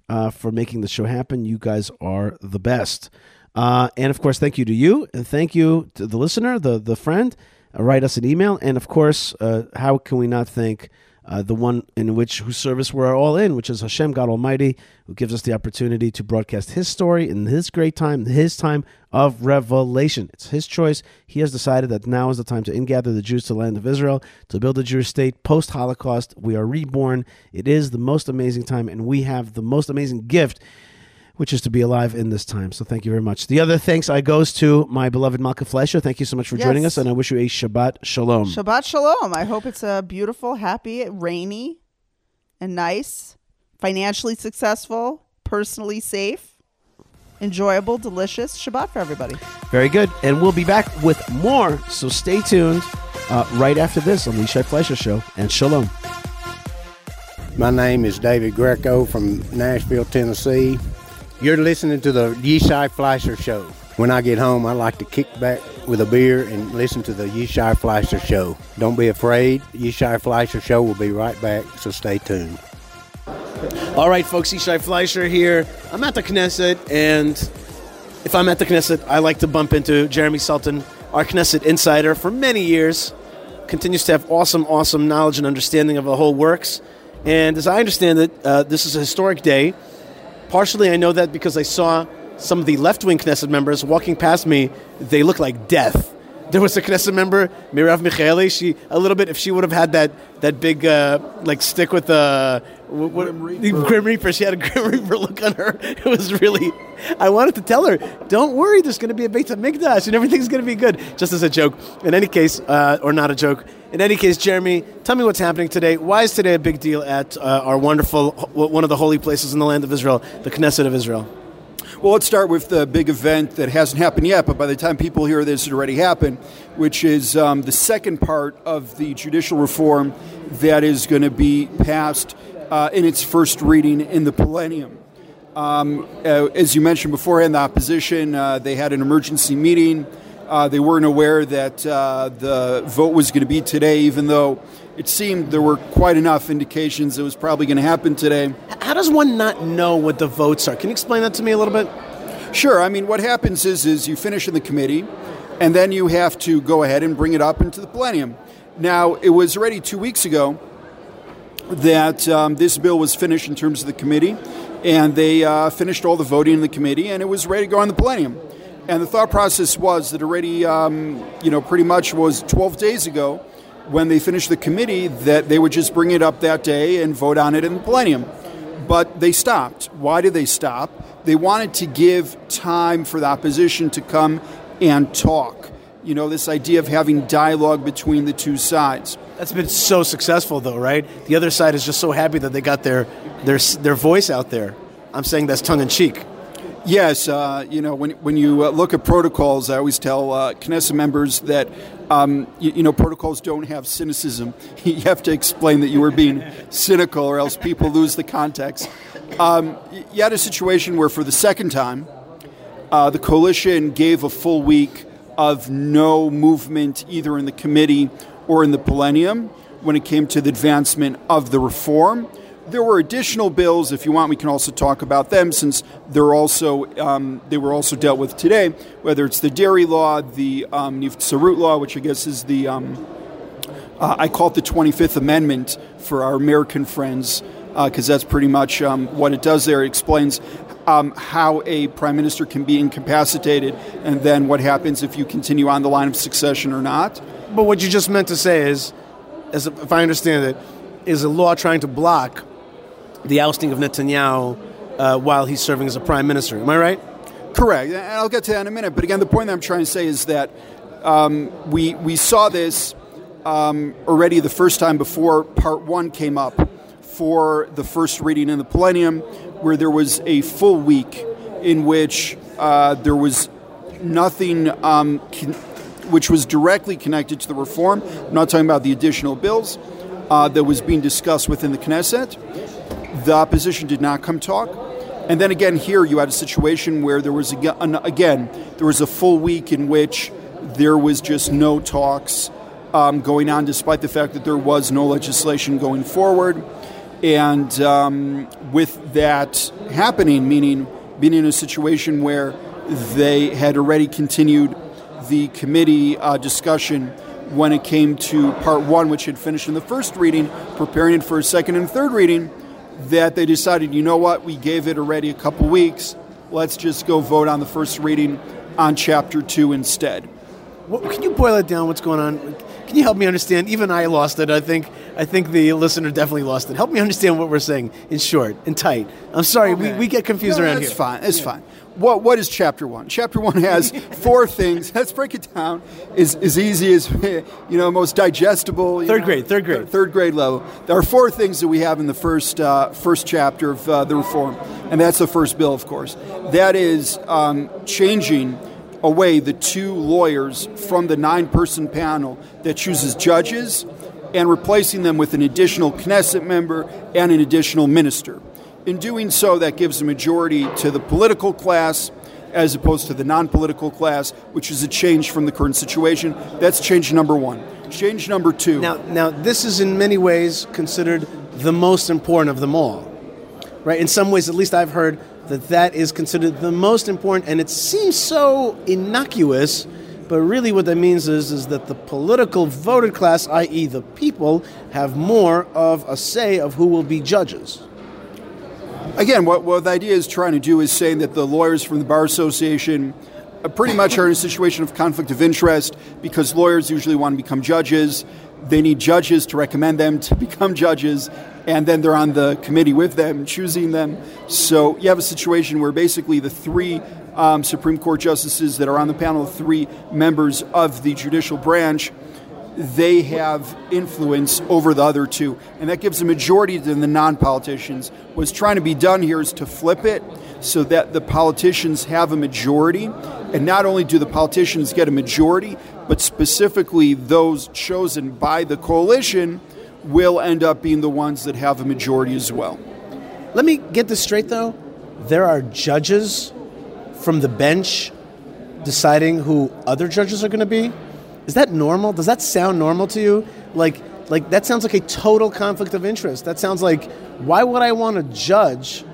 uh, for making the show happen. You guys are the best. And of course, thank you to you, and thank you to the listener, the the friend. Write us an email, and of course, how can we not thank uh, the one in which whose service we're all in, which is Hashem, God Almighty, who gives us the opportunity to broadcast His story in His great time, His time of revelation. It's His choice. He has decided that now is the time to ingather the Jews to the land of Israel, to build a Jewish state post Holocaust. We are reborn. It is the most amazing time, and we have the most amazing gift which is to be alive in this time. So thank you very much. The other thanks I goes to my beloved Malka Fleisher. Thank you so much for joining us, and I wish you a Shabbat Shalom. Shabbat Shalom. I hope it's a beautiful, happy, rainy, and nice, financially successful, personally safe, enjoyable, delicious Shabbat for everybody. Very good. And we'll be back with more. So stay tuned uh, right after this on the Yishai Fleisher Show. And Shalom. My name is David Greco from Nashville, Tennessee. You're listening to the Yishai Fleisher Show. When I get home, I like to kick back with a beer and listen to the Yishai Fleisher Show. Don't be afraid. Yishai Fleisher Show will be right back, so stay tuned. All right, folks, Yishai Fleisher here. I'm at the Knesset, and if I'm at the Knesset, I like to bump into Jeremy Saltan, our Knesset insider for many years. Continues to have awesome, awesome knowledge and understanding of the whole works. And as I understand it, uh, this is a historic day. Partially, I know that because I saw some of the left wing Knesset members walking past me. They look like death. There was a Knesset member, Merav Michaeli. She a little bit. If she would have had that that big uh, like stick with the what, what, the Grim Reaper, she had a Grim Reaper look on her. It was really. I wanted to tell her, "Don't worry, there's going to be a Beit Hamikdash and everything's going to be good." Just as a joke. In any case, uh, or not a joke. In any case, Jeremy, tell me what's happening today. Why is today a big deal at uh, our wonderful one of the holy places in the land of Israel, the Knesset of Israel? Well, let's start with the big event that hasn't happened yet, but by the time people hear this, it already happened, which is um, the second part of the judicial reform that is going to be passed uh, in its first reading in the Plenum. Um, uh, as you mentioned beforehand, the opposition uh, they had an emergency meeting. Uh, they weren't aware that uh, the vote was going to be today, even though it seemed there were quite enough indications it was probably going to happen today. How does one not know what the votes are? Can you explain that to me a little bit? Sure. I mean, what happens is is you finish in the committee, and then you have to go ahead and bring it up into the plenum. Now, it was already two weeks ago that um, this bill was finished in terms of the committee, and they uh, finished all the voting in the committee, and it was ready to go on the plenum. And the thought process was that already, um, you know, pretty much was 12 days ago when they finished the committee that they would just bring it up that day and vote on it in the plenum. But they stopped. Why did they stop? They wanted to give time for the opposition to come and talk. You know, this idea of having dialogue between the two sides. That's been so successful, though, right? The other side is just so happy that they got their their their voice out there. I'm saying that's tongue in cheek. Yes, uh, you know, when, when you uh, look at protocols, I always tell uh, Knesset members that, um, you, you know, protocols don't have cynicism. you have to explain that you were being cynical or else people lose the context. Um, you had a situation where, for the second time, uh, the coalition gave a full week of no movement either in the committee or in the plenum when it came to the advancement of the reform. There were additional bills. If you want, we can also talk about them since they're also um, they were also dealt with today. Whether it's the dairy law, the um, Nivtzarut law, which I guess is the um, uh, I call it the 25th Amendment for our American friends because that's pretty much um, what it does there. It explains um, how a prime minister can be incapacitated and then what happens if you continue on the line of succession or not. But what you just meant to say is, as if I understand it, is a law trying to block the ousting of Netanyahu uh, while he's serving as a prime minister. Am I right? Correct, and I'll get to that in a minute. But again, the point that I'm trying to say is that um, we we saw this um, already the first time before Part One came up for the first reading in the Plenum, where there was a full week in which uh, there was nothing um, con- which was directly connected to the reform. I'm not talking about the additional bills uh, that was being discussed within the Knesset. The opposition did not come talk. And then again, here you had a situation where there was aga- again there was a full week in which there was just no talks um, going on, despite the fact that there was no legislation going forward. And um, with that happening, meaning being in a situation where they had already continued the committee uh, discussion when it came to part one, which had finished in the first reading, preparing it for a second and third reading, that they decided, you know what, we gave it already a couple weeks. Let's just go vote on the first reading on chapter two instead. What, can you boil it down? What's going on? Can you help me understand? Even I lost it. I think I think the listener definitely lost it. Help me understand what we're saying in short and tight. I'm sorry, okay. we, we get confused no, around that's here. Fine. It's yeah. fine. What what is chapter one? Chapter one has four things. Let's break it down. Is as easy as you know, most digestible. Third know, grade. Third grade. Third grade level. There are four things that we have in the first uh, first chapter of uh, the reform, and that's the first bill, of course. That is um, changing away the two lawyers from the nine person panel that chooses judges and replacing them with an additional Knesset member and an additional minister. In doing so, that gives a majority to the political class as opposed to the non political class, which is a change from the current situation. That's change number one. Change number two. Now, now this is in many ways considered the most important of them all. Right? In some ways, at least I've heard that that is considered the most important, and it seems so innocuous. But really, what that means is, is that the political voted class, i.e., the people, have more of a say of who will be judges. Again, what, what the idea is trying to do is saying that the lawyers from the Bar Association pretty much are in a situation of conflict of interest because lawyers usually want to become judges. They need judges to recommend them to become judges, and then they're on the committee with them, choosing them. So you have a situation where basically the three um, Supreme Court justices that are on the panel, three members of the judicial branch, they have influence over the other two, and that gives a majority to the non-politicians. What's trying to be done here is to flip it so that the politicians have a majority, and not only do the politicians get a majority, but specifically those chosen by the coalition will end up being the ones that have a majority as well. Let me get this straight though. There are judges from the bench deciding who other judges are going to be. Is that normal? Does that sound normal to you? Like like that sounds like a total conflict of interest. That sounds like why would I want to judge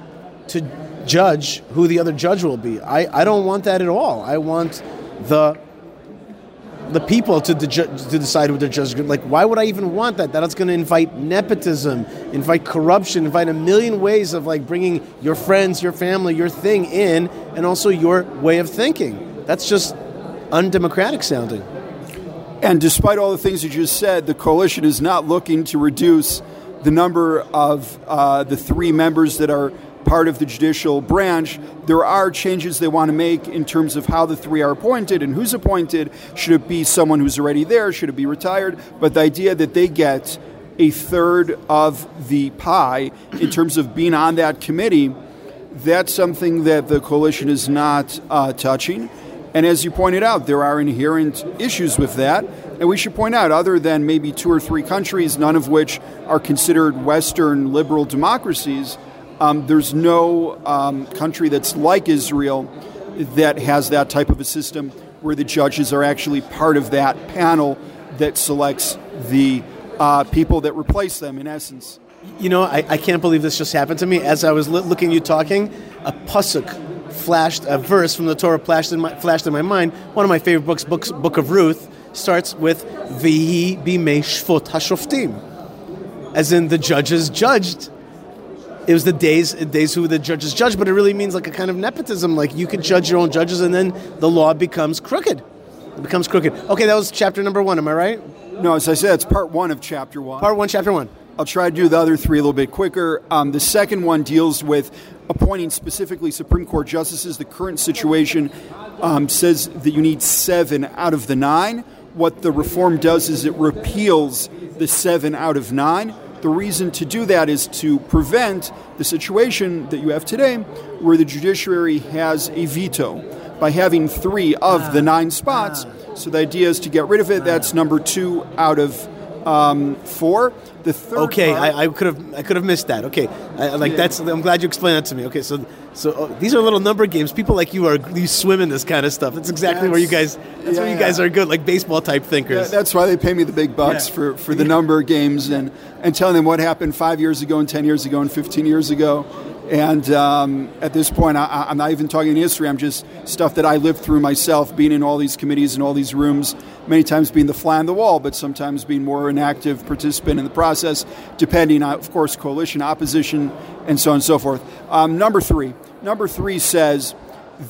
to judge who the other judge will be? I, I don't want that at all. I want the the people to, de- to decide who the judge is. Like, why would I even want that? That's going to invite nepotism, invite corruption, invite a million ways of like bringing your friends, your family, your thing in, and also your way of thinking. That's just undemocratic sounding. And despite all the things you just said, the coalition is not looking to reduce the number of uh, the three members that are part of the judicial branch, there are changes they want to make in terms of how the three are appointed and who's appointed. Should it be someone who's already there? Should it be retired? But the idea that they get a third of the pie in terms of being on that committee, that's something that the coalition is not uh, touching. And as you pointed out, there are inherent issues with that. And we should point out, other than maybe two or three countries, none of which are considered Western liberal democracies, um, there's no um, country that's like Israel that has that type of a system where the judges are actually part of that panel that selects the uh, people that replace them, in essence. You know, I, I, can't believe this just happened to me. As I was looking you talking, a pasuk flashed, a verse from the Torah flashed in my, flashed in my mind. One of my favorite books, books Book of Ruth, starts with Vihi bimei shvot hashoftim, as in the judges judged it was the days days who the judges judged, but it really means like a kind of nepotism. Like you could judge your own judges, and then the law becomes crooked. It becomes crooked. Okay, that was chapter number one. Am I right? No, as I said, it's part one of chapter one. Part one, chapter one. I'll try to do the other three a little bit quicker. Um, the second one deals with appointing specifically Supreme Court justices. The current situation um, says that you need seven out of the nine. What the reform does is it repeals the seven out of nine the reason to do that is to prevent the situation that you have today where the judiciary has a veto by having three of the nine spots. So the idea is to get rid of it. That's number two out of um, four. The third. Okay, part, I, I, could have I could have missed that. Okay, I, like yeah. that's. I'm glad you explained that to me. Okay, so so uh, these are little number games. People like you are you swim in this kind of stuff. That's exactly that's, where you guys. That's yeah, where you guys are good, like baseball type thinkers. that's why they pay me the big bucks for, for the number games and and telling them what happened five years ago and ten years ago and fifteen years ago. And um, at this point, I, I'm not even talking history. I'm just stuff that I lived through myself, being in all these committees and all these rooms, many times being the fly on the wall, but sometimes being more an active participant in the process, depending on, of course, coalition, opposition, and so on and so forth. Um, number three. Number three says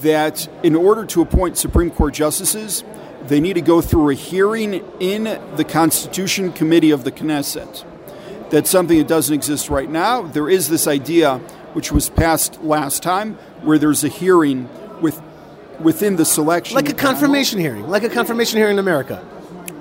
that in order to appoint Supreme Court justices, they need to go through a hearing in the Constitution Committee of the Knesset. That's something that doesn't exist right now. There is this idea, which was passed last time, where there's a hearing with within the selection, Like a confirmation hearing, like a confirmation hearing in America.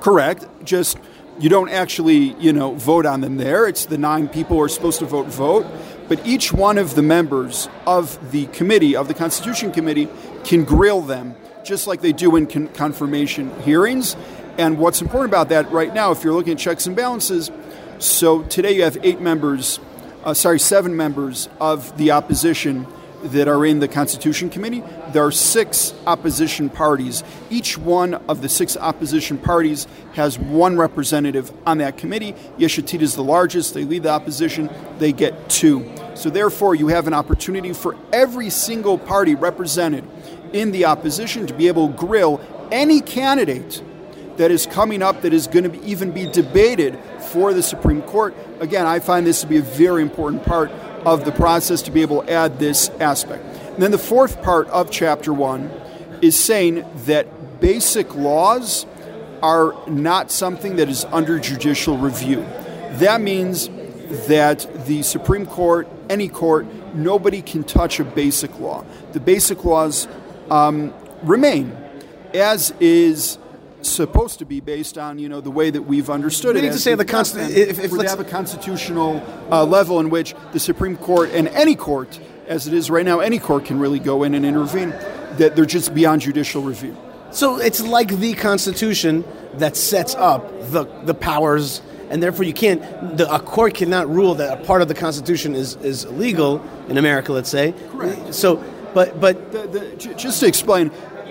Correct. Just you don't actually, you know, vote on them there. It's the nine people who are supposed to vote vote. But each one of the members of the committee, of the Constitution Committee, can grill them, just like they do in con- confirmation hearings. And what's important about that right now, if you're looking at checks and balances, so today you have eight members, uh, sorry, seven members of the opposition that are in the Constitution Committee. There are six opposition parties. Each one of the six opposition parties has one representative on that committee. Yesh Atid is the largest, they lead the opposition, they get two. So, therefore, you have an opportunity for every single party represented in the opposition to be able to grill any candidate that is coming up that is going to be, even be debated for the Supreme Court. Again, I find this to be a very important part of the process to be able to add this aspect. And then the fourth part of Chapter 1 is saying that basic laws are not something that is under judicial review. That means that the Supreme Court, any court, nobody can touch a basic law. The basic laws um, remain, as is supposed to be based on you know the way that we've understood it. Need to say the them. if- if have a constitutional uh, level in which the Supreme Court and any court, as it is right now, any court can really go in and intervene. That they're just beyond judicial review. So it's like the Constitution that sets up the the powers, and therefore you can't. The, a court cannot rule that a part of the Constitution is is illegal in America. Let's say. Correct. So, but but The, the, j- just to explain,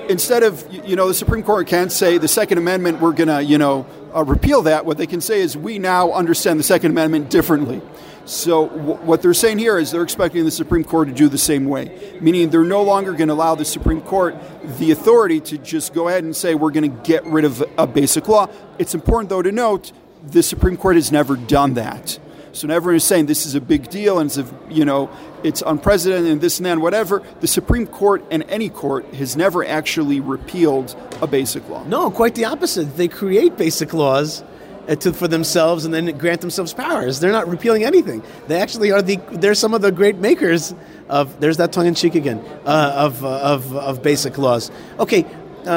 instead of you know the Supreme Court can't say the Second Amendment we're to you know uh, repeal that. What they can say is we now understand the Second Amendment differently. So w- what they're saying here is they're expecting the Supreme Court to do the same way, meaning they're no longer going to allow the Supreme Court the authority to just go ahead and say we're going to get rid of a basic law. It's important though to note the Supreme Court has never done that. So now everyone is saying this is a big deal and it's a, you know it's unprecedented and this and that and whatever. The Supreme Court and any court has never actually repealed a basic law. no, quite the opposite. They create basic laws. uh, To, for themselves and then grant themselves powers. They're not repealing anything. They actually are the. They're some of the great makers of. There's that tongue in cheek again. Uh, of, uh, of of basic laws. Okay, uh,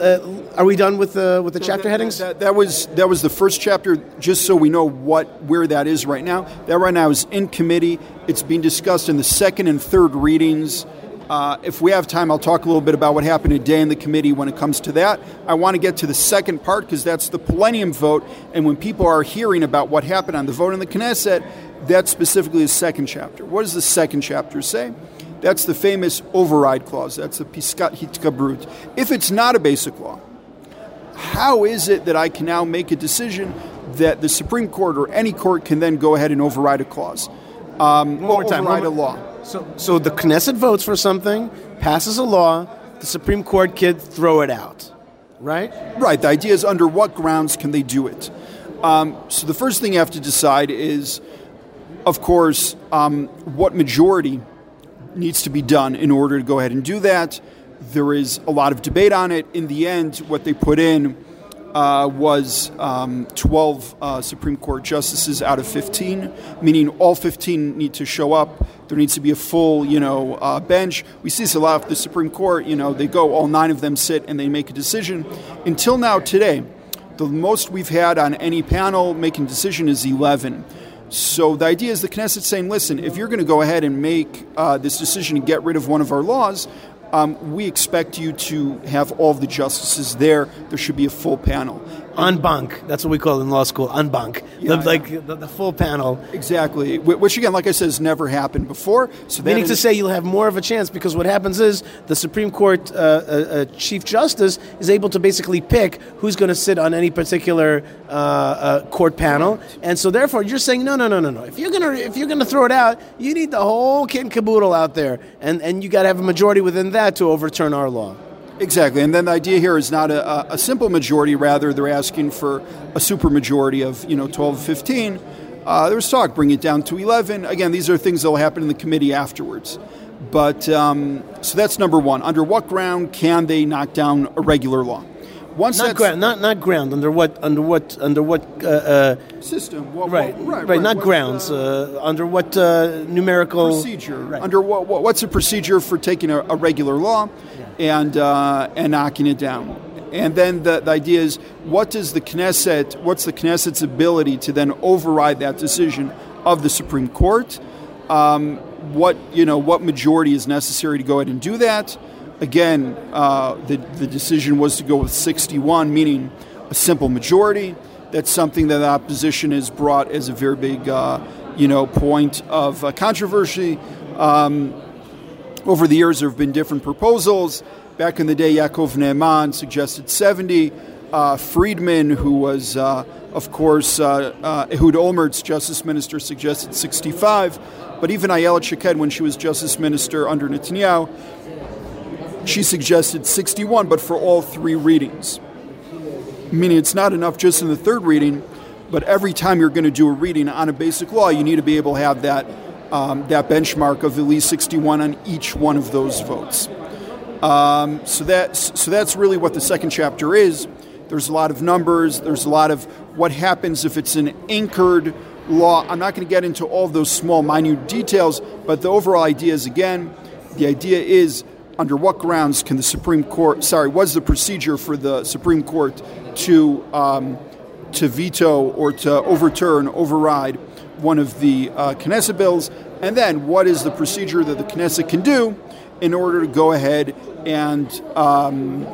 uh, are we done with the with the chapter that, headings? That, that was that was the first chapter. Just so we know what where that is right now. That right now is in committee. It's being discussed in the second and third readings. Uh, if we have time, I'll talk a little bit about what happened today in the committee when it comes to that. I want to get to the second part because that's the Plenum vote, and when people are hearing about what happened on the vote in the Knesset, that's specifically the second chapter. What does the second chapter say? That's the famous override clause. That's the Piskat Hitgabrut. If it's not a basic law, how is it that I can now make a decision that the Supreme Court or any court can then go ahead and override a clause? Um, One more time. Override a One more- law. So, so the Knesset votes for something, passes a law, the Supreme Court could throw it out, right? Right. The idea is under what grounds can they do it? Um, so the first thing you have to decide is, of course, um, what majority needs to be done in order to go ahead and do that. There is a lot of debate on it. In the end, what they put in uh, was um, 12 uh, Supreme Court justices out of 15, meaning all 15 need to show up. There needs to be a full, you know, uh, bench. We see this a lot with the Supreme Court. You know, they go, all nine of them sit, and they make a decision. Until now, today, the most we've had on any panel making decision is 11. So the idea is the Knesset saying, listen, if you're going to go ahead and make uh, this decision to get rid of one of our laws, um, we expect you to have all of the justices there. There should be a full panel. En banc. That's what we call it in law school, en banc. Yeah, the, like the, the full panel. Exactly, which again, like I said, has never happened before. So Meaning to say you'll have more of a chance because what happens is the Supreme Court uh, uh, uh, Chief Justice is able to basically pick who's going to sit on any particular uh, uh, court panel, and so therefore you're saying no, no, no, no, no. If you're gonna if you're gonna throw it out, you need the whole kit and caboodle out there, and and you got to have a majority within that to overturn our law. Exactly, and then the idea here is not a, a- simple majority. Rather, they're asking for a supermajority of you know 12 15. Uh, there was talk, bring it down to 11. Again, these are things that will happen in the committee afterwards. But um, so that's number one. Under what ground can they knock down a regular law? Once Not ground, not not ground. Under what under what under what uh, uh, system, what, right, what- right, not what, grounds. Uh, under what uh, numerical procedure. Right. Under what, what? What's the procedure for taking a, a regular law and uh, and knocking it down? And then the, the idea is, what does the Knesset? What's the Knesset's ability to then override that decision of the Supreme Court? Um, what you know? What majority is necessary to go ahead and do that? Again, uh, the the decision was to go with 61, meaning a simple majority. That's something that the opposition has brought as a very big, uh, you know, point of uh, controversy. Um, over the years, there have been different proposals. Back in the day, Yaakov Ne'eman suggested 70. Uh, Friedman, who was, uh, of course, uh, uh, Ehud Olmert's justice minister, suggested 65. But even Ayelet Shaked, when she was justice minister under Netanyahu, she suggested 61, but for all three readings. Meaning it's not enough just in the third reading, but every time you're going to do a reading on a basic law, you need to be able to have that, um, that benchmark of at least 61 on each one of those votes. Um, so, that's, so that's really what the second chapter is. There's a lot of numbers, there's a lot of what happens if it's an anchored law. I'm not going to get into all those small, minute details, but the overall idea is again, the idea is under what grounds can the Supreme Court, sorry, was the procedure for the Supreme Court to, um, to veto or to overturn, override one of the uh, Knesset bills? And then what is the procedure that the Knesset can do in order to go ahead and um,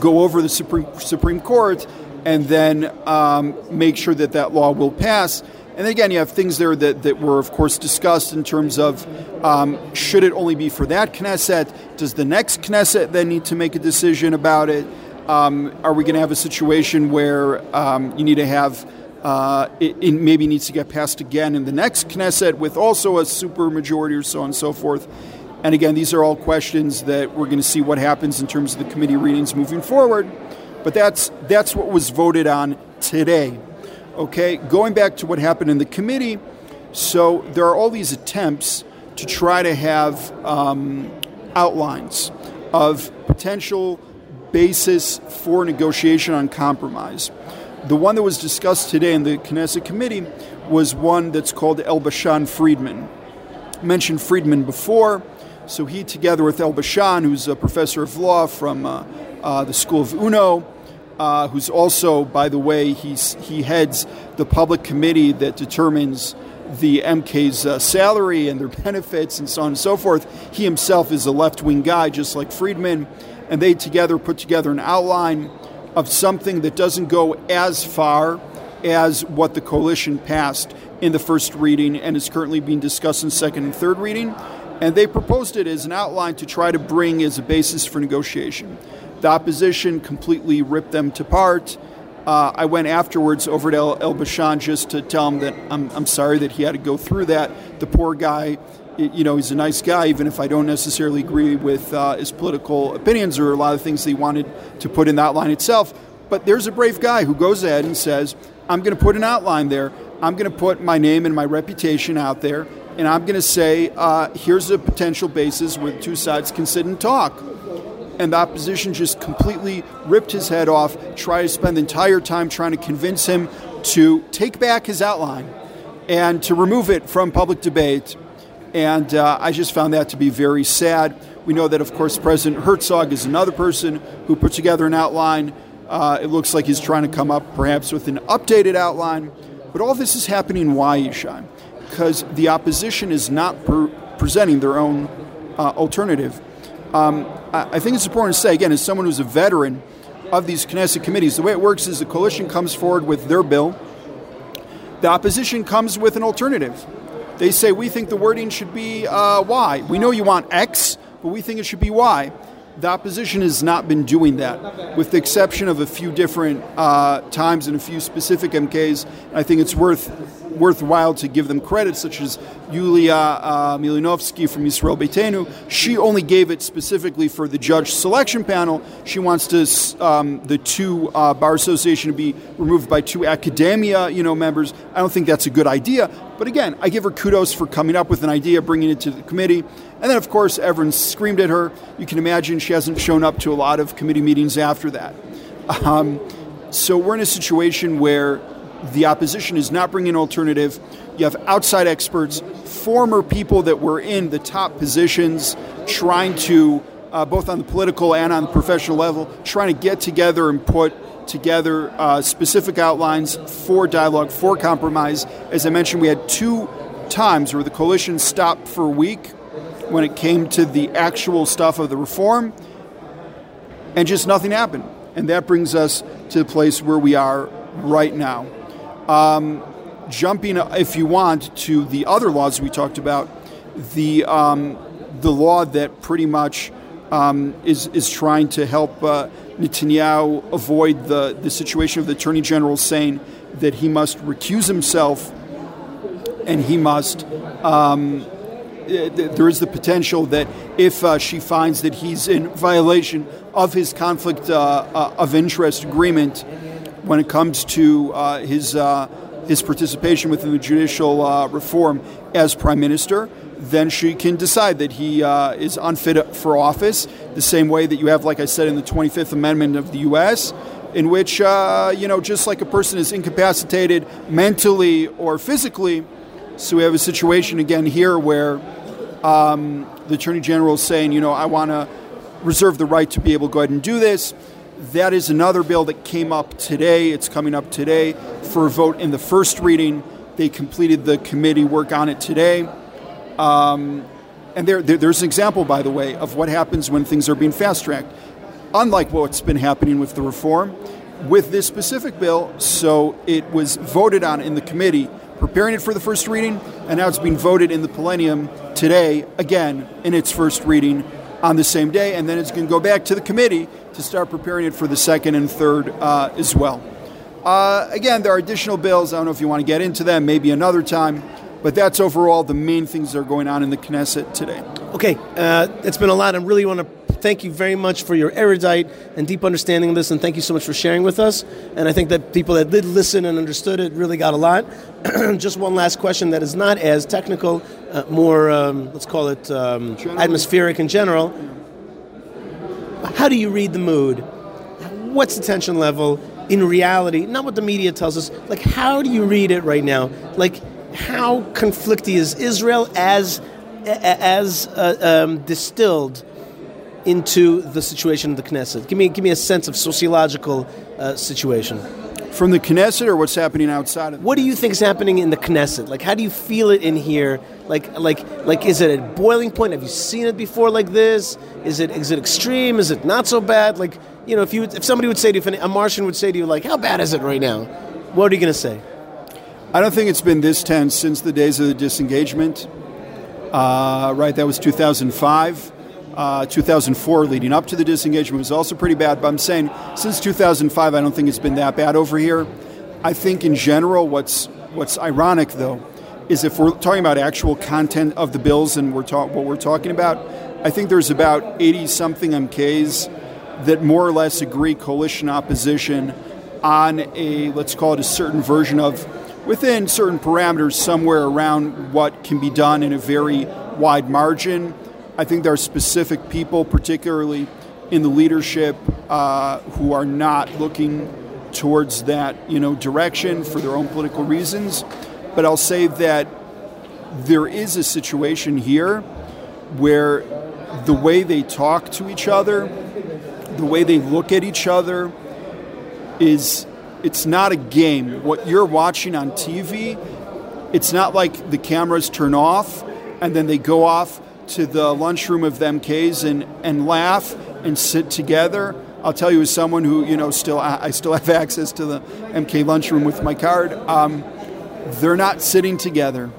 go over the Supreme, Supreme Court and then um, make sure that that law will pass? And again, you have things there that, that were, of course, discussed in terms of um, should it only be for that Knesset? Does the next Knesset then need to make a decision about it? Um, are we going to have a situation where um, you need to have uh, it, it maybe needs to get passed again in the next Knesset with also a super majority or so on and so forth? And again, these are all questions that we're going to see what happens in terms of the committee readings moving forward. But that's that's what was voted on today. Okay, going back to what happened in the committee, so there are all these attempts to try to have um, outlines of potential basis for negotiation on compromise. The one that was discussed today in the Knesset committee was one that's called El Bashan Friedman. I mentioned Friedman before, so he, together with El Bashan, who's a professor of law from uh, uh, the School of Ono, uh, who's also, by the way, he's, he heads the public committee that determines the MK's uh, salary and their benefits and so on and so forth. He himself is a left wing guy, just like Friedman, and they together put together an outline of something that doesn't go as far as what the coalition passed in the first reading and is currently being discussed in second and third reading. And they proposed it as an outline to try to bring as a basis for negotiation. The opposition completely ripped them to part. Uh, I went afterwards over to El, Bashan just to tell him that I'm, I'm sorry that he had to go through that. The poor guy, you know, he's a nice guy, even if I don't necessarily agree with uh, his political opinions or a lot of things that he wanted to put in the outline itself. But there's a brave guy who goes ahead and says, I'm going to put an outline there. I'm going to put my name and my reputation out there, and I'm going to say, uh, here's a potential basis where the two sides can sit and talk and the opposition just completely ripped his head off, tried to spend the entire time trying to convince him to take back his outline and to remove it from public debate. And uh, I just found that to be very sad. We know that, of course, President Herzog is another person who put together an outline. Uh, it looks like he's trying to come up perhaps with an updated outline. But all this is happening why, Yishai? Because the opposition is not presenting their own uh, alternative. Um, I think it's important to say, again, as someone who's a veteran of these Knesset committees. The way it works is the coalition comes forward with their bill. The opposition comes with an alternative. They say, we think the wording should be uh, Y. We know you want X, but we think it should be Y. The opposition has not been doing that, with the exception of a few different uh, times and a few specific MKs. I think it's worth worthwhile to give them credit, such as Yulia uh, Malinovsky from Israel Beitenu. She only gave it specifically for the judge selection panel. She wants to um, the two uh, bar association to be removed by two academia, you know, members. I don't think that's a good idea. But again, I give her kudos for coming up with an idea, bringing it to the committee. And then, of course, everyone screamed at her. You can imagine she hasn't shown up to a lot of committee meetings after that. Um, so we're in a situation where the opposition is not bringing an alternative. You have outside experts, former people that were in the top positions, trying to, uh, both on the political and on the professional level, trying to get together and put together uh, specific outlines for dialogue, for compromise. As I mentioned, we had two times where the coalition stopped for a week when it came to the actual stuff of the reform, and just nothing happened. And that brings us to the place where we are right now. Um, jumping, if you want, to the other laws we talked about, the um, the law that pretty much um, is is trying to help uh, Netanyahu avoid the the situation of the attorney general saying that he must recuse himself and he must. Um, there is the potential that if uh, she finds that he's in violation of his conflict uh, uh of interest agreement, when it comes to uh, his uh, his participation within the judicial uh, reform as prime minister, then she can decide that he uh, is unfit for office. The same way that you have, like I said, in the 25th Amendment of the U.S., in which uh, you know just like a person is incapacitated mentally or physically. So we have a situation again here where um, the attorney general is saying, you know, I want to reserve the right to be able to go ahead and do this that is another bill that came up today. It's coming up today for a vote in the first reading. They completed the committee work on it today. Um, and there, there, there's an example, by the way, of what happens when things are being fast tracked. Unlike what's been happening with the reform, with this specific bill, so it was voted on in the committee, preparing it for the first reading, and now it's being voted in the plenum today, again, in its first reading on the same day, and then it's going to go back to the committee to start preparing it for the second and third uh, as well. Uh, again, there are additional bills. I don't know if you want to get into them, maybe another time. But that's overall the main things that are going on in the Knesset today. Okay, uh, it's been a lot. I really want to thank you very much for your erudite and deep understanding of this, and thank you so much for sharing with us. And I think that people that did listen and understood it really got a lot. Just one last question that is not as technical, uh, more, um, let's call it um, atmospheric in general. How do you read the mood? What's the tension level in reality? Not what the media tells us. Like, how do you read it right now? Like, how conflicty is Israel as as uh, um, distilled into the situation of the Knesset? Give me give me a sense of sociological uh, situation from the Knesset or what's happening outside of. It? What do you think is happening in the Knesset? Like, how do you feel it in here? Like, like, like, is it a boiling point? Have you seen it before like this? Is it is it extreme? Is it not so bad? Like, you know, if you if somebody would say to you, if a Martian would say to you, like, how bad is it right now? What are you going to say? I don't think it's been this tense since the days of the disengagement. Uh, right, that was 2005. Uh, 2004 leading up to the disengagement was also pretty bad. But I'm saying since 2005, I don't think it's been that bad over here. I think in general, what's what's ironic though is if we're talking about actual content of the bills and we're talk, what we're talking about, I think there's about 80 something MKs that more or less agree coalition opposition on a let's call it a certain version of within certain parameters somewhere around what can be done in a very wide margin I think there are specific people, particularly in the leadership, uh, who are not looking towards that you know direction for their own political reasons. But I'll say that there is a situation here where the way they talk to each other, the way they look at each other, is it's not a game. What you're watching on TV, it's not like the cameras turn off and then they go off to the lunchroom of the MKs and, and laugh and sit together. I'll tell you, as someone who you know still I still have access to the MK lunchroom with my card. Um, they're not sitting together.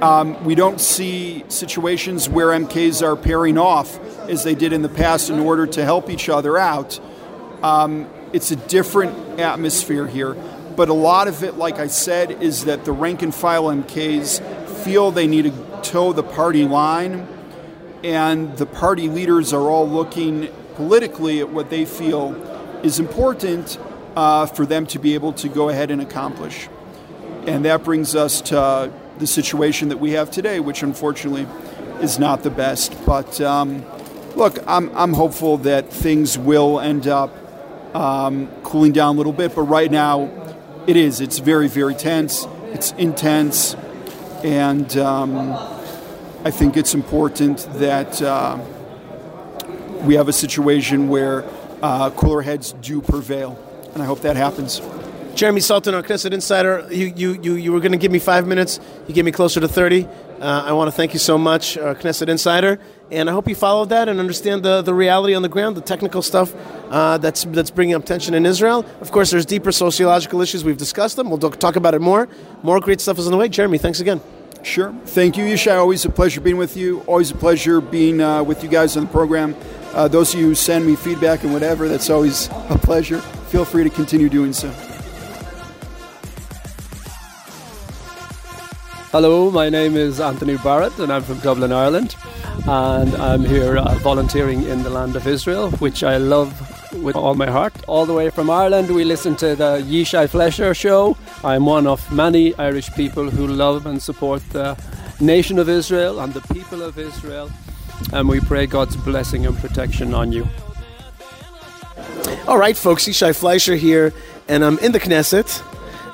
Um, we don't see situations where MKs are pairing off as they did in the past in order to help each other out. Um, it's a different atmosphere here. But a lot of it, like I said, is that the rank and file MKs feel they need to toe the party line, and the party leaders are all looking politically at what they feel is important uh, for them to be able to go ahead and accomplish. And that brings us to the situation that we have today, which unfortunately is not the best. But um, look, I'm, I'm hopeful that things will end up um, cooling down a little bit. But right now, it is. It's very, very tense. It's intense. And um, I think it's important that uh, we have a situation where uh, cooler heads do prevail. And I hope that happens. Jeremy Saltan, our Knesset Insider, you, you, you, you were going to give me five minutes. You gave me closer to 30. Uh, I want to thank you so much, our Knesset Insider. And I hope you followed that and understand the, the reality on the ground, the technical stuff uh, that's, that's bringing up tension in Israel. Of course, there's deeper sociological issues. We've discussed them. We'll talk about it more. More great stuff is on the way. Jeremy, thanks again. Sure. Thank you, Yishai. Always a pleasure being with you. Always a pleasure being uh, with you guys on the program. Uh, those of you who send me feedback and whatever, that's always a pleasure. Feel free to continue doing so. Hello, my name is Anthony Barrett and I'm from Dublin, Ireland. And I'm here uh, volunteering in the land of Israel, which I love with all my heart. All the way from Ireland, we listen to the Yishai Fleisher show. I'm one of many Irish people who love and support the nation of Israel and the people of Israel. And we pray God's blessing and protection on you. All right, folks, Yishai Fleisher here, and I'm in the Knesset.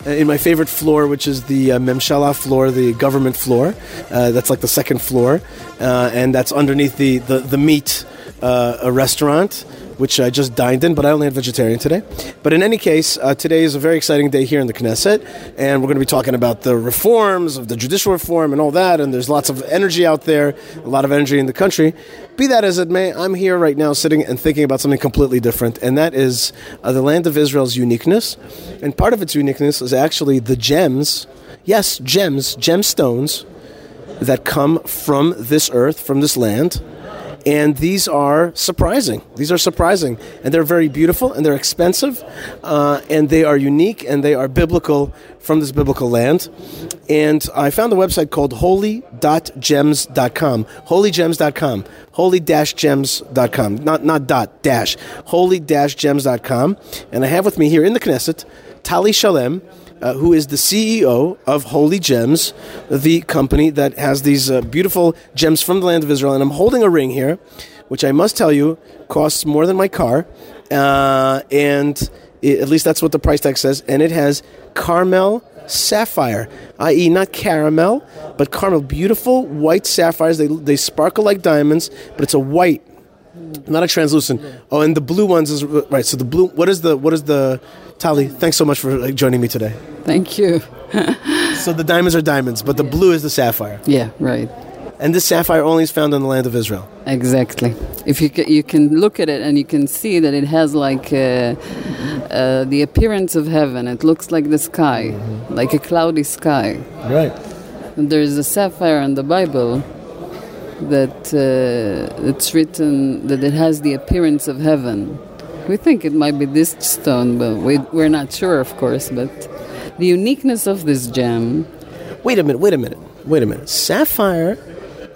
In my favorite floor, which is the uh, Memshala floor, the government floor. Uh, that's like the second floor, uh, and that's underneath the the, the meat uh, restaurant which I just dined in, but I only had vegetarian today. But in any case, uh, today is a very exciting day here in the Knesset, and we're going to be talking about the reforms of the judicial reform and all that. And there's lots of energy out there, a lot of energy in the country. Be that as it may, I'm here right now sitting and thinking about something completely different, and that is uh, the land of Israel's uniqueness. And part of its uniqueness is actually the gems, yes, gems, gemstones that come from this earth, from this land and these are surprising. These are surprising, and they're very beautiful, and they're expensive, uh, and they are unique, and they are biblical from this biblical land. And I found a website called holy.gems.com. Holygems.com. Holy-gems.com. Not not dot dash. Holy-gems.com. And I have with me here in the Knesset Tali Shalem uh, who is the CEO of Holy Gems, the company that has these uh, beautiful gems from the land of Israel. And I'm holding a ring here, which I must tell you costs more than my car. Uh, and it, at least that's what the price tag says. And it has Carmel sapphire, i.e., not caramel, but Carmel. Beautiful white sapphires. They, they sparkle like diamonds, but it's a white not a translucent. Oh, and the blue ones is right. So the blue. What is the what is the Tali, thanks so much for joining me today. Thank you. so the diamonds are diamonds, but the yeah. blue is the sapphire. Yeah, right. And this sapphire only is found in the land of Israel. Exactly. If you can, you can look at it and you can see that it has like uh, uh, the appearance of heaven. It looks like the sky, mm-hmm. like a cloudy sky. Right. And there is a sapphire in the Bible that uh, it's written that it has the appearance of heaven. We think it might be this stone, but we, we're not sure, of course. But the uniqueness of this gem. Wait a minute, wait a minute, wait a minute. Sapphire,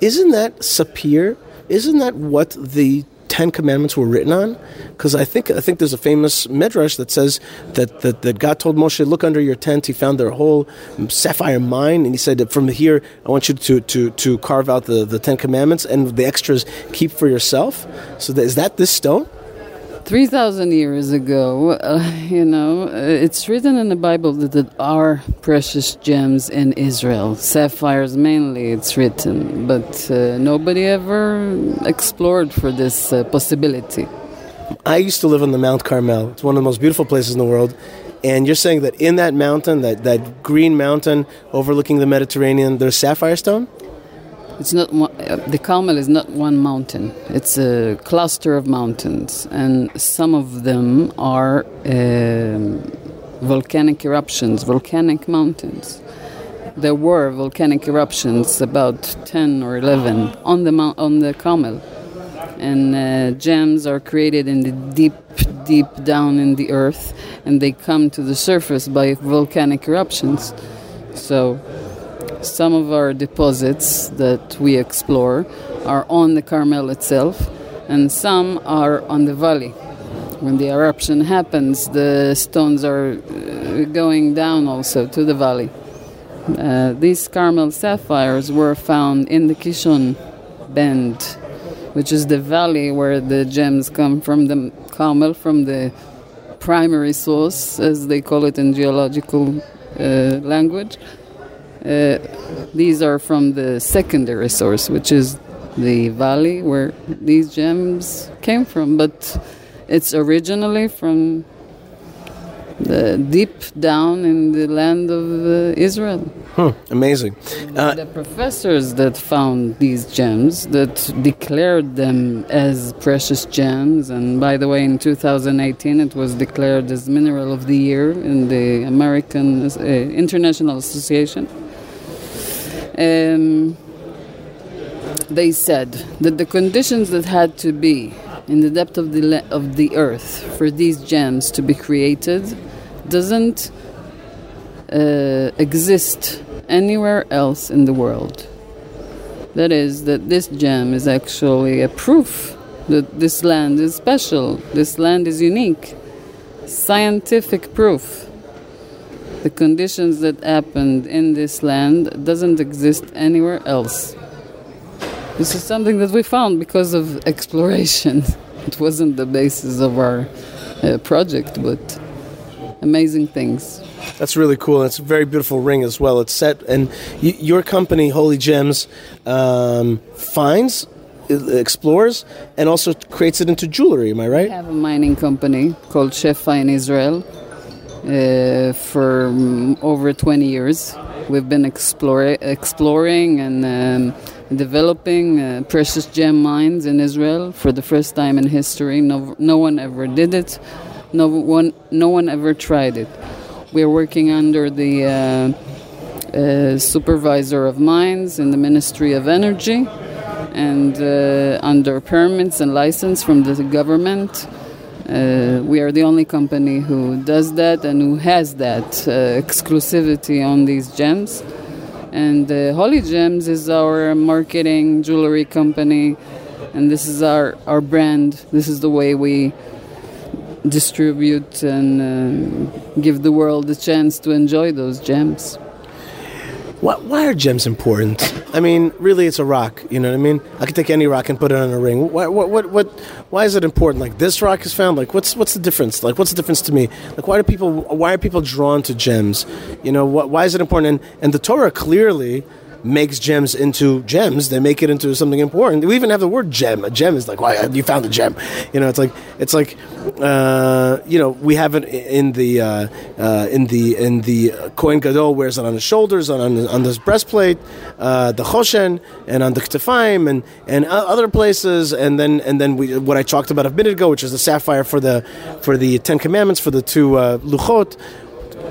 isn't that sapir? Isn't that what the Ten Commandments were written on? Because I think I think there's a famous midrash that says that, that that God told Moshe, "Look under your tent." He found their whole sapphire mine, and he said, "From here, I want you to to, to carve out the, the Ten Commandments, and the extras keep for yourself." So that, is that this stone? 3,000 years ago, uh, you know, uh, it's written in the Bible that there are precious gems in Israel. Sapphires mainly, it's written. But uh, nobody ever explored for this uh, possibility. I used to live on the Mount Carmel. It's one of the most beautiful places in the world. And you're saying that in that mountain, that, that green mountain overlooking the Mediterranean, there's sapphire stone? It's not uh, the Carmel is not one mountain. It's a cluster of mountains, and some of them are um, volcanic eruptions, volcanic mountains. There were volcanic eruptions, about ten or eleven, on the on the Carmel, and uh, gems are created in the deep, deep down in the earth, and they come to the surface by volcanic eruptions. So some of our deposits that we explore are on the Carmel itself, and some are on the valley. When the eruption happens, the stones are uh, going down also to the valley. Uh, these Carmel sapphires were found in the Kishon Bend, which is the valley where the gems come from the Carmel, from the primary source, as they call it in geological uh, language. Uh, these are from the secondary source, which is the valley where these gems came from, but it's originally from the deep down in the land of uh, Israel. Amazing. Uh, the professors that found these gems, that declared them as precious gems, and by the way, in 2018 it was declared as Mineral of the Year in the American uh, International Association. Um, they said that the conditions that had to be in the depth of the le- of the earth for these gems to be created doesn't uh, exist anywhere else in the world. That is, that this gem is actually a proof that this land is special, this land is unique. Scientific proof. The conditions that happened in this land doesn't exist anywhere else. This is something that we found because of exploration. It wasn't the basis of our uh, project, but amazing things. That's really cool. It's a very beautiful ring as well. It's set, and y- your company, Holy Gems, um, finds, explores, and also creates it into jewelry. Am I right? We have a mining company called Shefa in Israel uh, for um, over 20 years. We've been explore- exploring and um, developing uh, precious gem mines in Israel for the first time in history. No, no one ever did it. No one, no one ever tried it. We are working under the uh, uh, supervisor of mines in the Ministry of Energy and uh, under permits and license from the government. Uh, we are the only company who does that and who has that uh, exclusivity on these gems. And uh, Holy Gems is our marketing jewelry company, and this is our, our brand. This is the way we distribute and uh, give the world a chance to enjoy those gems. Why, why, are gems important? I mean, really, it's a rock. You know what I mean? I could take any rock and put it on a ring. Why, what, what, what, why is it important? Like this rock is found. Like, what's, what's the difference? Like, what's the difference to me? Like, why do people, why are people drawn to gems? You know, why is it important? And, and the Torah clearly makes gems into gems. They make it into something important. We even have the word gem. A gem is like, why well, you found a gem? You know, it's like it's like uh, you know we have it in the uh, uh, in the in the Kohen Gadol wears it on his shoulders, on on, on his breastplate, uh, the Choshen, and on the Ktefaim, and and other places. And then and then we what I talked about a minute ago, which is the sapphire for the for the Ten Commandments for the two uh, luchot.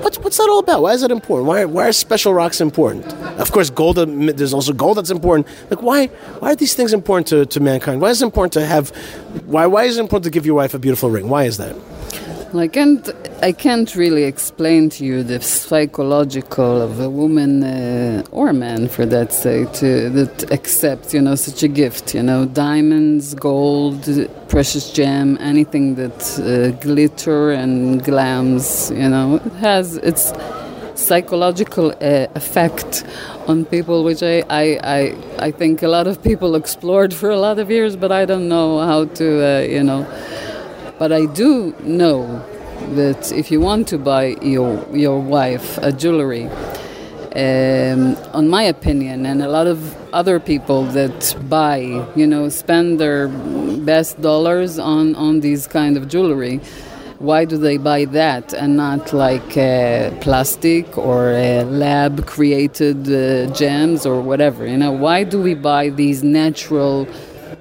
What's, what's that all about? Why is that important? Why, why are special rocks important? Of course, gold. Uh, there's also gold that's important. Like, why? Why are these things important to, to mankind? Why is it important to have? Why? Why is it important to give your wife a beautiful ring? Why is that? I can't, I can't really explain to you the psychological of a woman uh, or a man, for that sake, to, that accepts, you know, such a gift. You know, diamonds, gold, precious gem, anything that uh, glitter and glams. You know, it has its psychological uh, effect on people, which I, I, I, I think a lot of people explored for a lot of years, but I don't know how to, uh, you know but I do know that if you want to buy your your wife a jewelry, um, on my opinion, and a lot of other people that buy, you know, spend their best dollars on on these kind of jewelry. why do they buy that and not like uh, plastic or uh, lab created uh, gems or whatever? You know, why do we buy these natural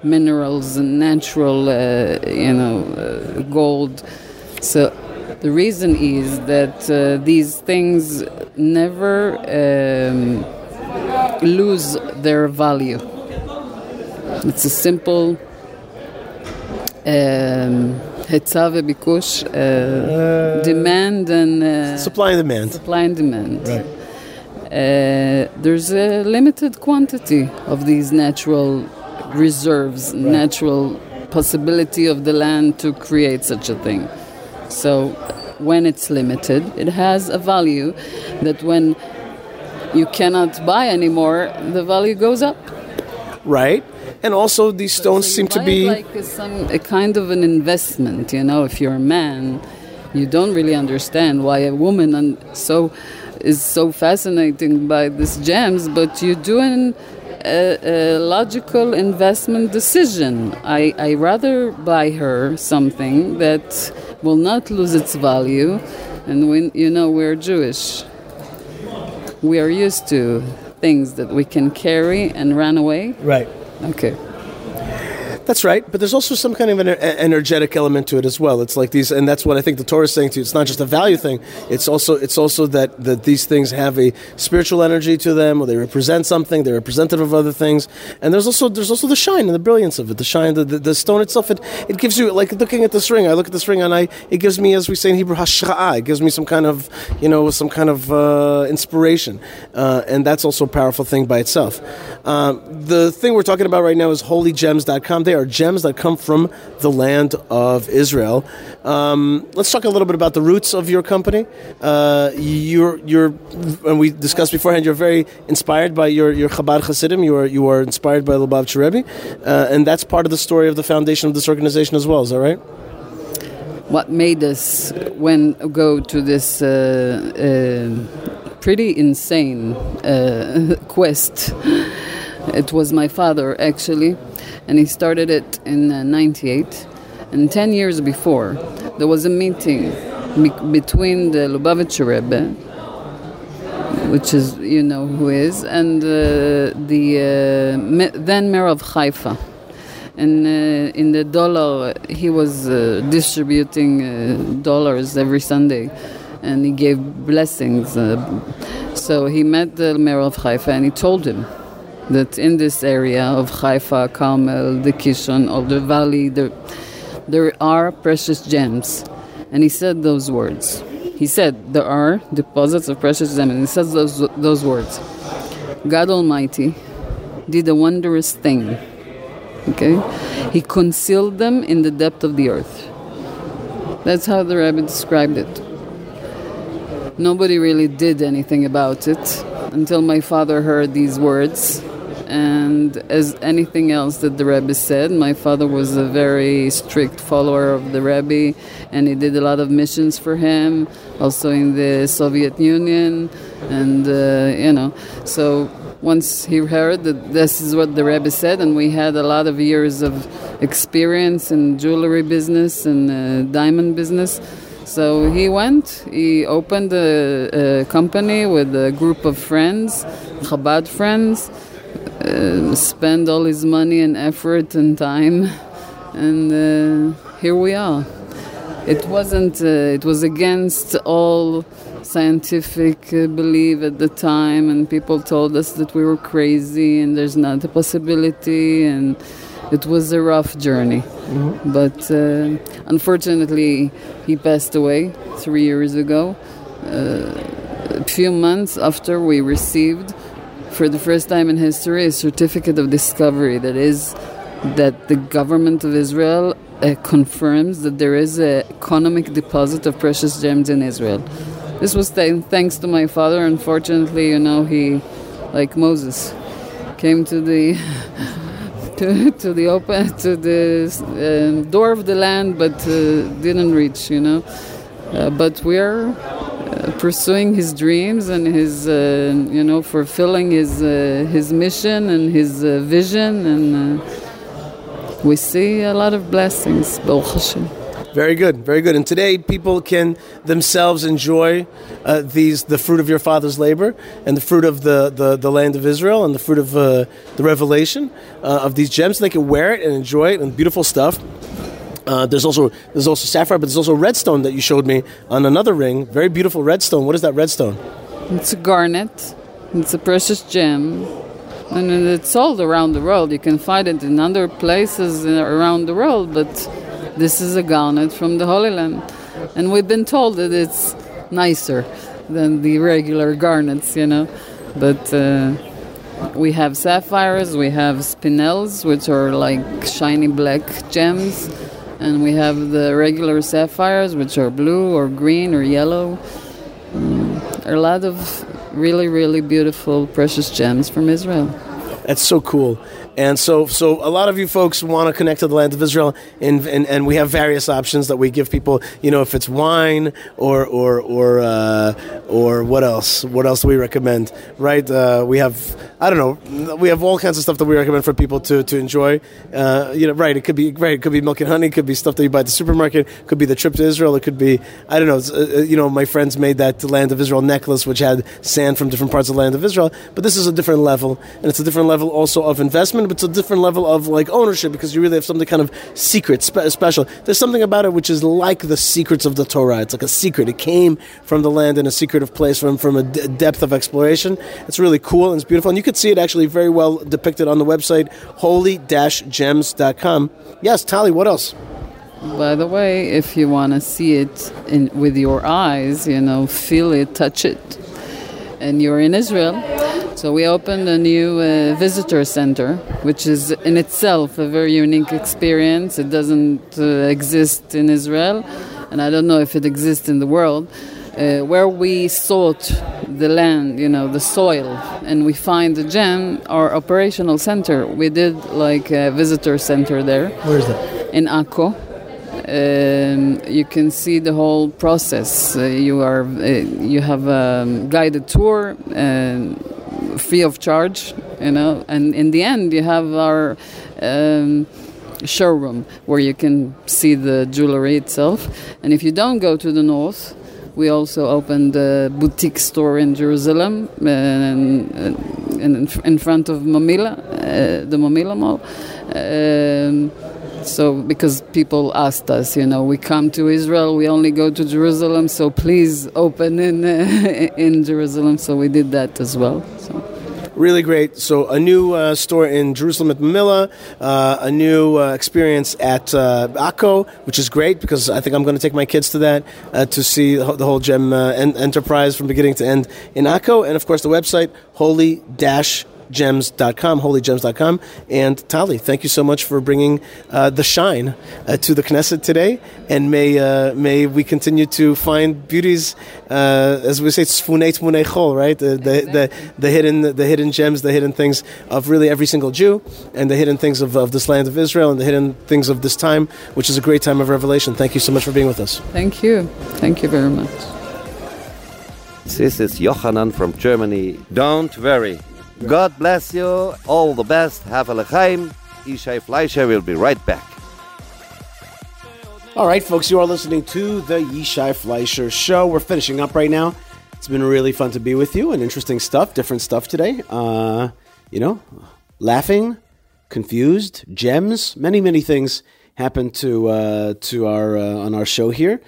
minerals and natural, uh, you know, uh, gold? So the reason is that uh, these things never um, lose their value. It's a simple. Um, היצע וביקוש, uh, demand and... Uh, supply and demand. Supply and demand. Right. Uh, there's a limited quantity of these natural reserves, right. natural possibility of the land to create such a thing. So when it's limited, it has a value that when you cannot buy anymore, the value goes up. Right and also these stones so seem to be like a, some a kind of an investment. You know, if you're a man, you don't really understand why a woman and so is so fascinating by these gems, but you're doing a, a logical investment decision. I I rather buy her something that will not lose its value, and when you know we're Jewish, we are used to things that we can carry and run away. Right. Okay. That's right, but there's also some kind of an energetic element to it as well. It's like these, and that's what I think the Torah is saying to you. It's not just a value thing. It's also it's also that that these things have a spiritual energy to them, or they represent something. They're representative of other things, and there's also there's also the shine and the brilliance of it. The shine, the, the, the stone itself, it, it gives you like looking at this ring. I look at this ring and I it gives me, as we say in Hebrew, hashra'a. It gives me some kind of you know some kind of uh, inspiration, uh, and that's also a powerful thing by itself. Um, the thing we're talking about right now is holygems.com. They are gems that come from the land of Israel. Um, let's talk a little bit about the roots of your company. Uh, you're, you're, and we discussed beforehand, you're very inspired by your, your Chabad Hasidim. You are, you are inspired by Lubavitch Rebbe, uh, and that's part of the story of the foundation of this organization as well. Is that right? What made us when go to this uh, uh pretty insane uh, quest? It was my father actually, and he started it in uh, 98. And 10 years before, there was a meeting be- between the Lubavitcher Rebbe, which is, you know who is, and uh, the uh, then mayor of Haifa. And uh, in the dollar, he was uh, distributing uh, dollars every Sunday and he gave blessings. so he met the mayor of Haifa and he told him that in this area of Haifa, Carmel, the Kishon, or the valley, there, there are precious gems. And he said those words. He said there are deposits of precious gems, and he says those, those words. God Almighty did a wondrous thing. Okay? He concealed them in the depth of the earth. That's how the Rebbe described it. Nobody really did anything about it until my father heard these words and as anything else that the Rebbe said, my father was a very strict follower of the Rebbe, and he did a lot of missions for him, also in the Soviet Union, and uh, you know, so once he heard that this is what the Rebbe said, and we had a lot of years of experience in jewelry business and uh, diamond business. So he went, he opened a, a company with a group of friends, Chabad friends, uh, spend all his money and effort and time, and uh, here we are. It wasn't. Uh, it was against all scientific uh, belief at the time, and people told us that we were crazy and there's not a possibility, and it was a rough journey. Mm-hmm. But uh, unfortunately, he passed away three years ago. a few months after we received for the first time in history, a certificate of discovery that is that the government of Israel uh, confirms that there is an economic deposit of precious gems in Israel. This was th- thanks to my father. Unfortunately, you know, he, like Moses, came to the to, to the open to the uh, door of the land, but uh, didn't reach. You know, uh, but we are pursuing his dreams and his, uh, you know, fulfilling his uh, his mission and his uh, vision, and we see a lot of blessings. Baruch Hashem. Very good, very good. And today, people can themselves enjoy uh, these the fruit of your father's labor and the fruit of the, the, the land of Israel and the fruit of uh, the revelation uh, of these gems. They can wear it and enjoy it and beautiful stuff. Uh, there's also there's also sapphire, but there's also redstone that you showed me on another ring. Very beautiful redstone. What is that redstone? It's a garnet. It's a precious gem, and it's sold around the world. You can find it in other places around the world, but this is a garnet from the Holy Land, and we've been told that it's nicer than the regular garnets, you know. But uh, we have sapphires, we have spinels, which are like shiny black gems, and we have the regular sapphires, which are blue or green or yellow. Mm, a lot of really, really beautiful, precious gems from Israel. That's so cool. And so, so a lot of you folks want to connect to the land of Israel, and, and, and we have various options that we give people. You know, if it's wine or or or uh, or what else? What else do we recommend? Right? Uh, we have I don't know. We have all kinds of stuff that we recommend for people to to enjoy. Uh, you know, right? It could be right. It could be milk and honey. It could be stuff that you buy at the supermarket. It could be the trip to Israel. It could be I don't know. Uh, uh, you know, my friends made that land of Israel necklace, which had sand from different parts of the land of Israel. But this is a different level, and it's a different level also of investment, but it's a different level of like ownership because you really have something kind of secret, spe- special. There's something about it which is like the secrets of the Torah. It's like a secret. It came from the land in a secretive place, from from a d- depth of exploration. It's really cool and it's beautiful, and you can see it actually very well depicted on the website holy-gems.com. Yes, Tali, what else? By the way, if you want to see it in, with your eyes, you know, feel it, touch it, and you're in Israel, so we opened a new uh, visitor center, which is in itself a very unique experience. It doesn't uh, exist in Israel, and I don't know if it exists in the world. Uh, where we sought the land, you know, the soil, and we find the gem, our operational center. We did like a visitor center there. Where is that? In Akko. Um, you can see the whole process. Uh, you are uh, you have a guided tour and free of charge, you know. And in the end, you have our um, showroom where you can see the jewelry itself. And if you don't go to the north, we also opened a boutique store in Jerusalem, and, and in front of Mamilla, uh, the Mamilla Mall. Um, so because people asked us you know we come to israel we only go to jerusalem so please open in uh, in jerusalem. So we did that as well so. Really great. So a new uh, store in Jerusalem at Mamilla, uh, a new uh, experience at uh, Akko, which is great because I think I'm going to take my kids to that uh, to see the whole gem uh, en- enterprise from beginning to end in Akko, and of course the website holy dash gems.com, holygems.com. And Tali, thank you so much for bringing uh, the shine uh, to the Knesset today. And may uh, may we continue to find beauties, uh, as we say, tzfunei tmunei chol, right? The, the, the, the, hidden, the hidden gems, the hidden things of really every single Jew, and the hidden things of, of this land of Israel, and the hidden things of this time, which is a great time of revelation. Thank you so much for being with us. Thank you. Thank you very much. This is Yohanan from Germany. Don't worry. God bless you. All the best. Have a lechaim. Yishai Fleisher will be right back. All right, folks, you are listening to the Yishai Fleisher Show. We're finishing up right now. It's been really fun to be with you and interesting stuff, different stuff today. Uh, you know, laughing, confused, gems, many, many things happened to uh, to our uh, on our show here.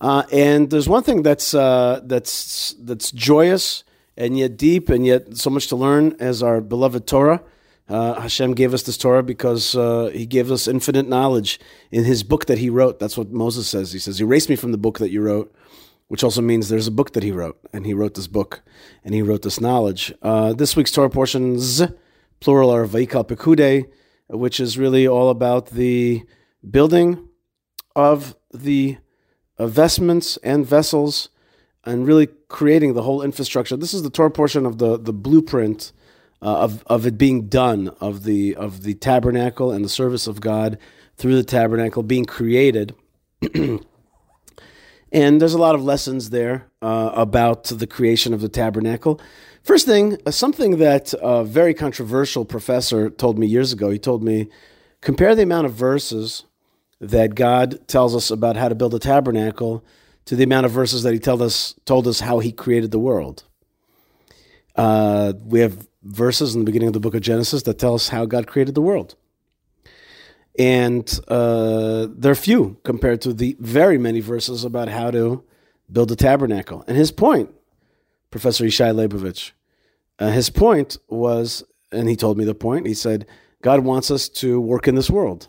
Uh, and there's one thing that's uh, that's that's joyous and yet deep and yet so much to learn as our beloved Torah. Uh, Hashem gave us this Torah because uh, He gave us infinite knowledge in His book that He wrote. That's what Moses says. He says, "Erase me from the book that you wrote," which also means there's a book that He wrote, and He wrote this book, and He wrote this knowledge. Uh, this week's Torah portions, plural, are Vayakhel Pekudei, which is really all about the building of the uh, vestments and vessels, and really creating the whole infrastructure. This is the Torah portion of the the blueprint uh, of of it being done of the of the tabernacle and the service of God through the tabernacle being created. and there's a lot of lessons there uh, about the creation of the tabernacle. First thing, uh, something that a very controversial professor told me years ago. He told me, compare the amount of verses that God tells us about how to build a tabernacle to the amount of verses that He told us told us how He created the world. Uh, we have verses in the beginning of the book of Genesis that tell us how God created the world. And uh, they're few compared to the very many verses about how to build a tabernacle. And his point, Professor Ishai Leibowitz, uh, his point was, and he told me the point, he said, God wants us to work in this world.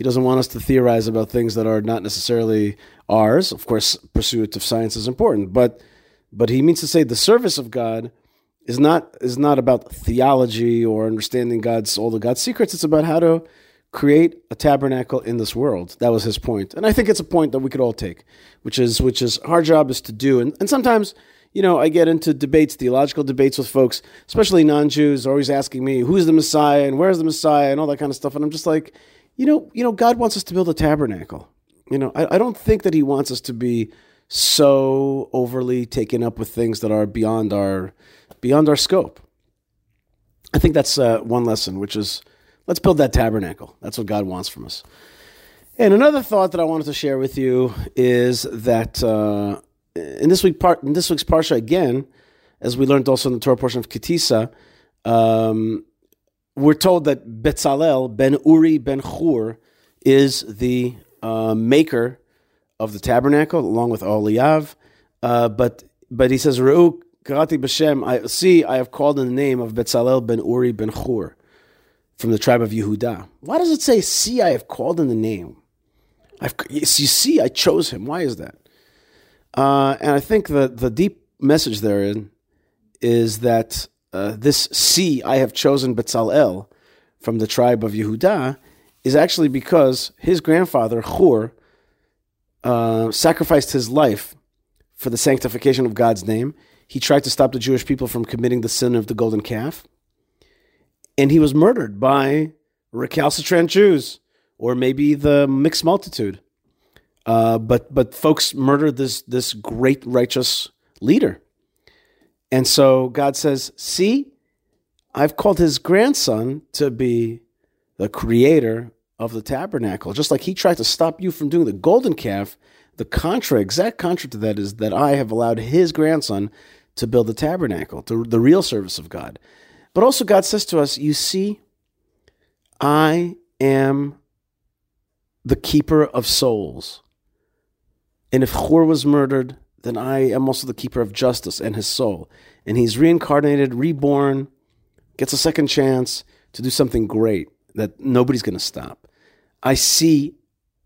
He doesn't want us to theorize about things that are not necessarily ours. Of course, pursuit of science is important, but but he means to say the service of God is not is not about theology or understanding God's all the God's secrets. It's about how to create a tabernacle in this world. That was his point. And I think it's a point that we could all take, which is which is our job is to do. And, and sometimes, you know, I get into debates, theological debates with folks, especially non-Jews, always asking me, who's the Messiah and where's the Messiah and all that kind of stuff. And I'm just like, you know, you know, God wants us to build a tabernacle. You know, I, I don't think that he wants us to be so overly taken up with things that are beyond our beyond our scope. I think that's uh, one lesson, which is Let's build that tabernacle. That's what God wants from us. And another thought that I wanted to share with you is that uh, in this week part in this week's parsha again, as we learned also in the Torah portion of Ki Tisa, um, we're told that Betzalel ben Uri ben Chur is the uh, maker of the tabernacle along with Oliav. Uh, but but he says, Re'u karati b'shem. I see. I have called in the name of Betzalel ben Uri ben Chur from the tribe of Yehuda. Why does it say, See, I have called in the name? I've, you see, I chose him. Why is that? Uh, and I think the, the deep message therein is that uh, this see, I have chosen Betzalel from the tribe of Yehuda is actually because his grandfather, Chur, uh, sacrificed his life for the sanctification of God's name. He tried to stop the Jewish people from committing the sin of the golden calf and he was murdered by recalcitrant Jews or maybe the mixed multitude. Uh, but but folks murdered this this great righteous leader, and so God says, "See, I've called his grandson to be the creator of the tabernacle, just like he tried to stop you from doing the golden calf." The contra, exact contra to that is that I have allowed his grandson to build the tabernacle, to the real service of God. But also, God says to us, You see, I am the keeper of souls. And if Chur was murdered, then I am also the keeper of justice and his soul. And he's reincarnated, reborn, gets a second chance to do something great that nobody's going to stop. I see,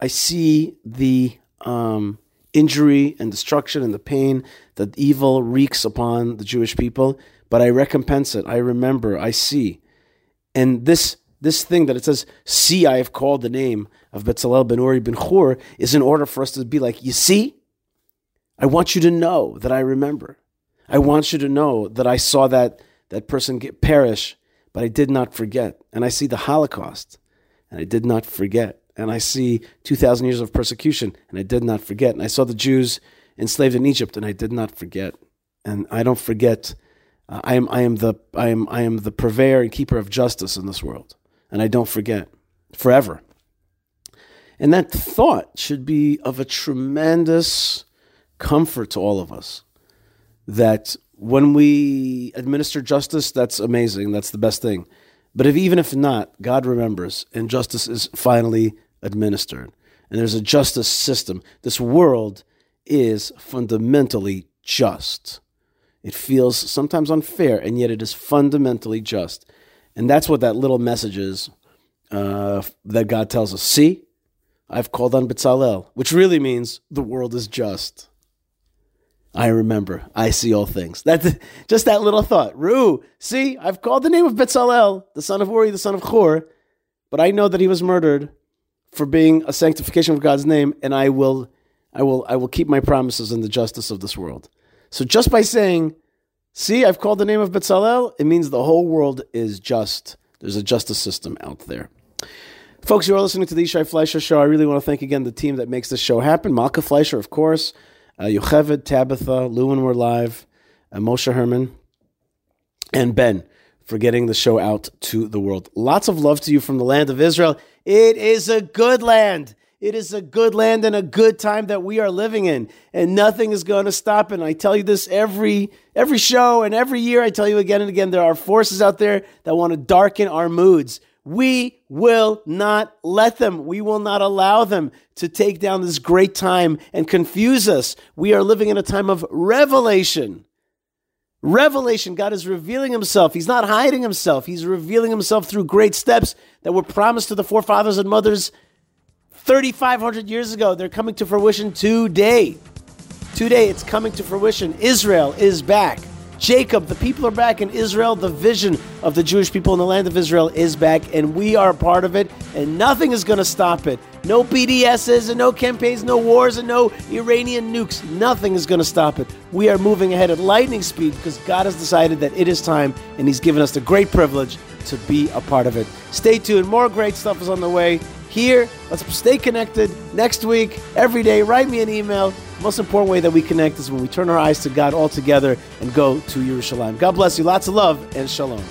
I see the um, injury and destruction and the pain that evil wreaks upon the Jewish people, but I recompense it. I remember, I see. And this this thing that it says, see, I have called the name of Betzalel ben Uri ben Chur, is in order for us to be like, you see, I want you to know that I remember. I want you to know that I saw that, that person get perish, but I did not forget. And I see the Holocaust, and I did not forget. And I see 2,000 years of persecution, and I did not forget. And I saw the Jews enslaved in Egypt, and I did not forget. And I don't forget uh, I am I am the I am I am the purveyor and keeper of justice in this world, and I don't forget forever. And that thought should be of a tremendous comfort to all of us. That when we administer justice, that's amazing. That's the best thing. But if even if not, God remembers, and justice is finally administered, and there's a justice system. This world is fundamentally just. It feels sometimes unfair, and yet it is fundamentally just. And that's what that little message is uh, that God tells us. See, I've called on Betzalel, which really means the world is just. I remember. I see all things. That just that little thought. Ru, see, I've called the name of Betzalel, the son of Uri, the son of Chur, but I know that he was murdered for being a sanctification of God's name, and I will, I will, I will keep my promises in the justice of this world. So just by saying, see, I've called the name of Betzalel, it means the whole world is just. There's a justice system out there. Folks, you are listening to the Yishai Fleisher Show. I really want to thank again the team that makes this show happen. Malka Fleisher, of course, uh, Yocheved, Tabitha, Lewin, we're live, uh, Moshe Herman, and Ben for getting the show out to the world. Lots of love to you from the land of Israel. It is a good land. It is a good land and a good time that we are living in, and nothing is going to stop it. And I tell you this every every show and every year. I tell you again and again. There are forces out there that want to darken our moods. We will not let them. We will not allow them to take down this great time and confuse us. We are living in a time of revelation. Revelation. God is revealing himself. He's not hiding himself. He's revealing himself through great steps that were promised to the forefathers and mothers 3,500 years ago. They're coming to fruition today. Today, it's coming to fruition. Israel is back. Jacob, the people are back in Israel. The vision of the Jewish people in the land of Israel is back, and we are a part of it, and nothing is going to stop it. No BDSs and no campaigns, no wars and no Iranian nukes. Nothing is going to stop it. We are moving ahead at lightning speed because God has decided that it is time, and He's given us the great privilege to be a part of it. Stay tuned. More great stuff is on the way here. Let's stay connected next week, every day. Write me an email. The most important way that we connect is when we turn our eyes to God all together and go to Yerushalayim. God bless you. Lots of love and shalom.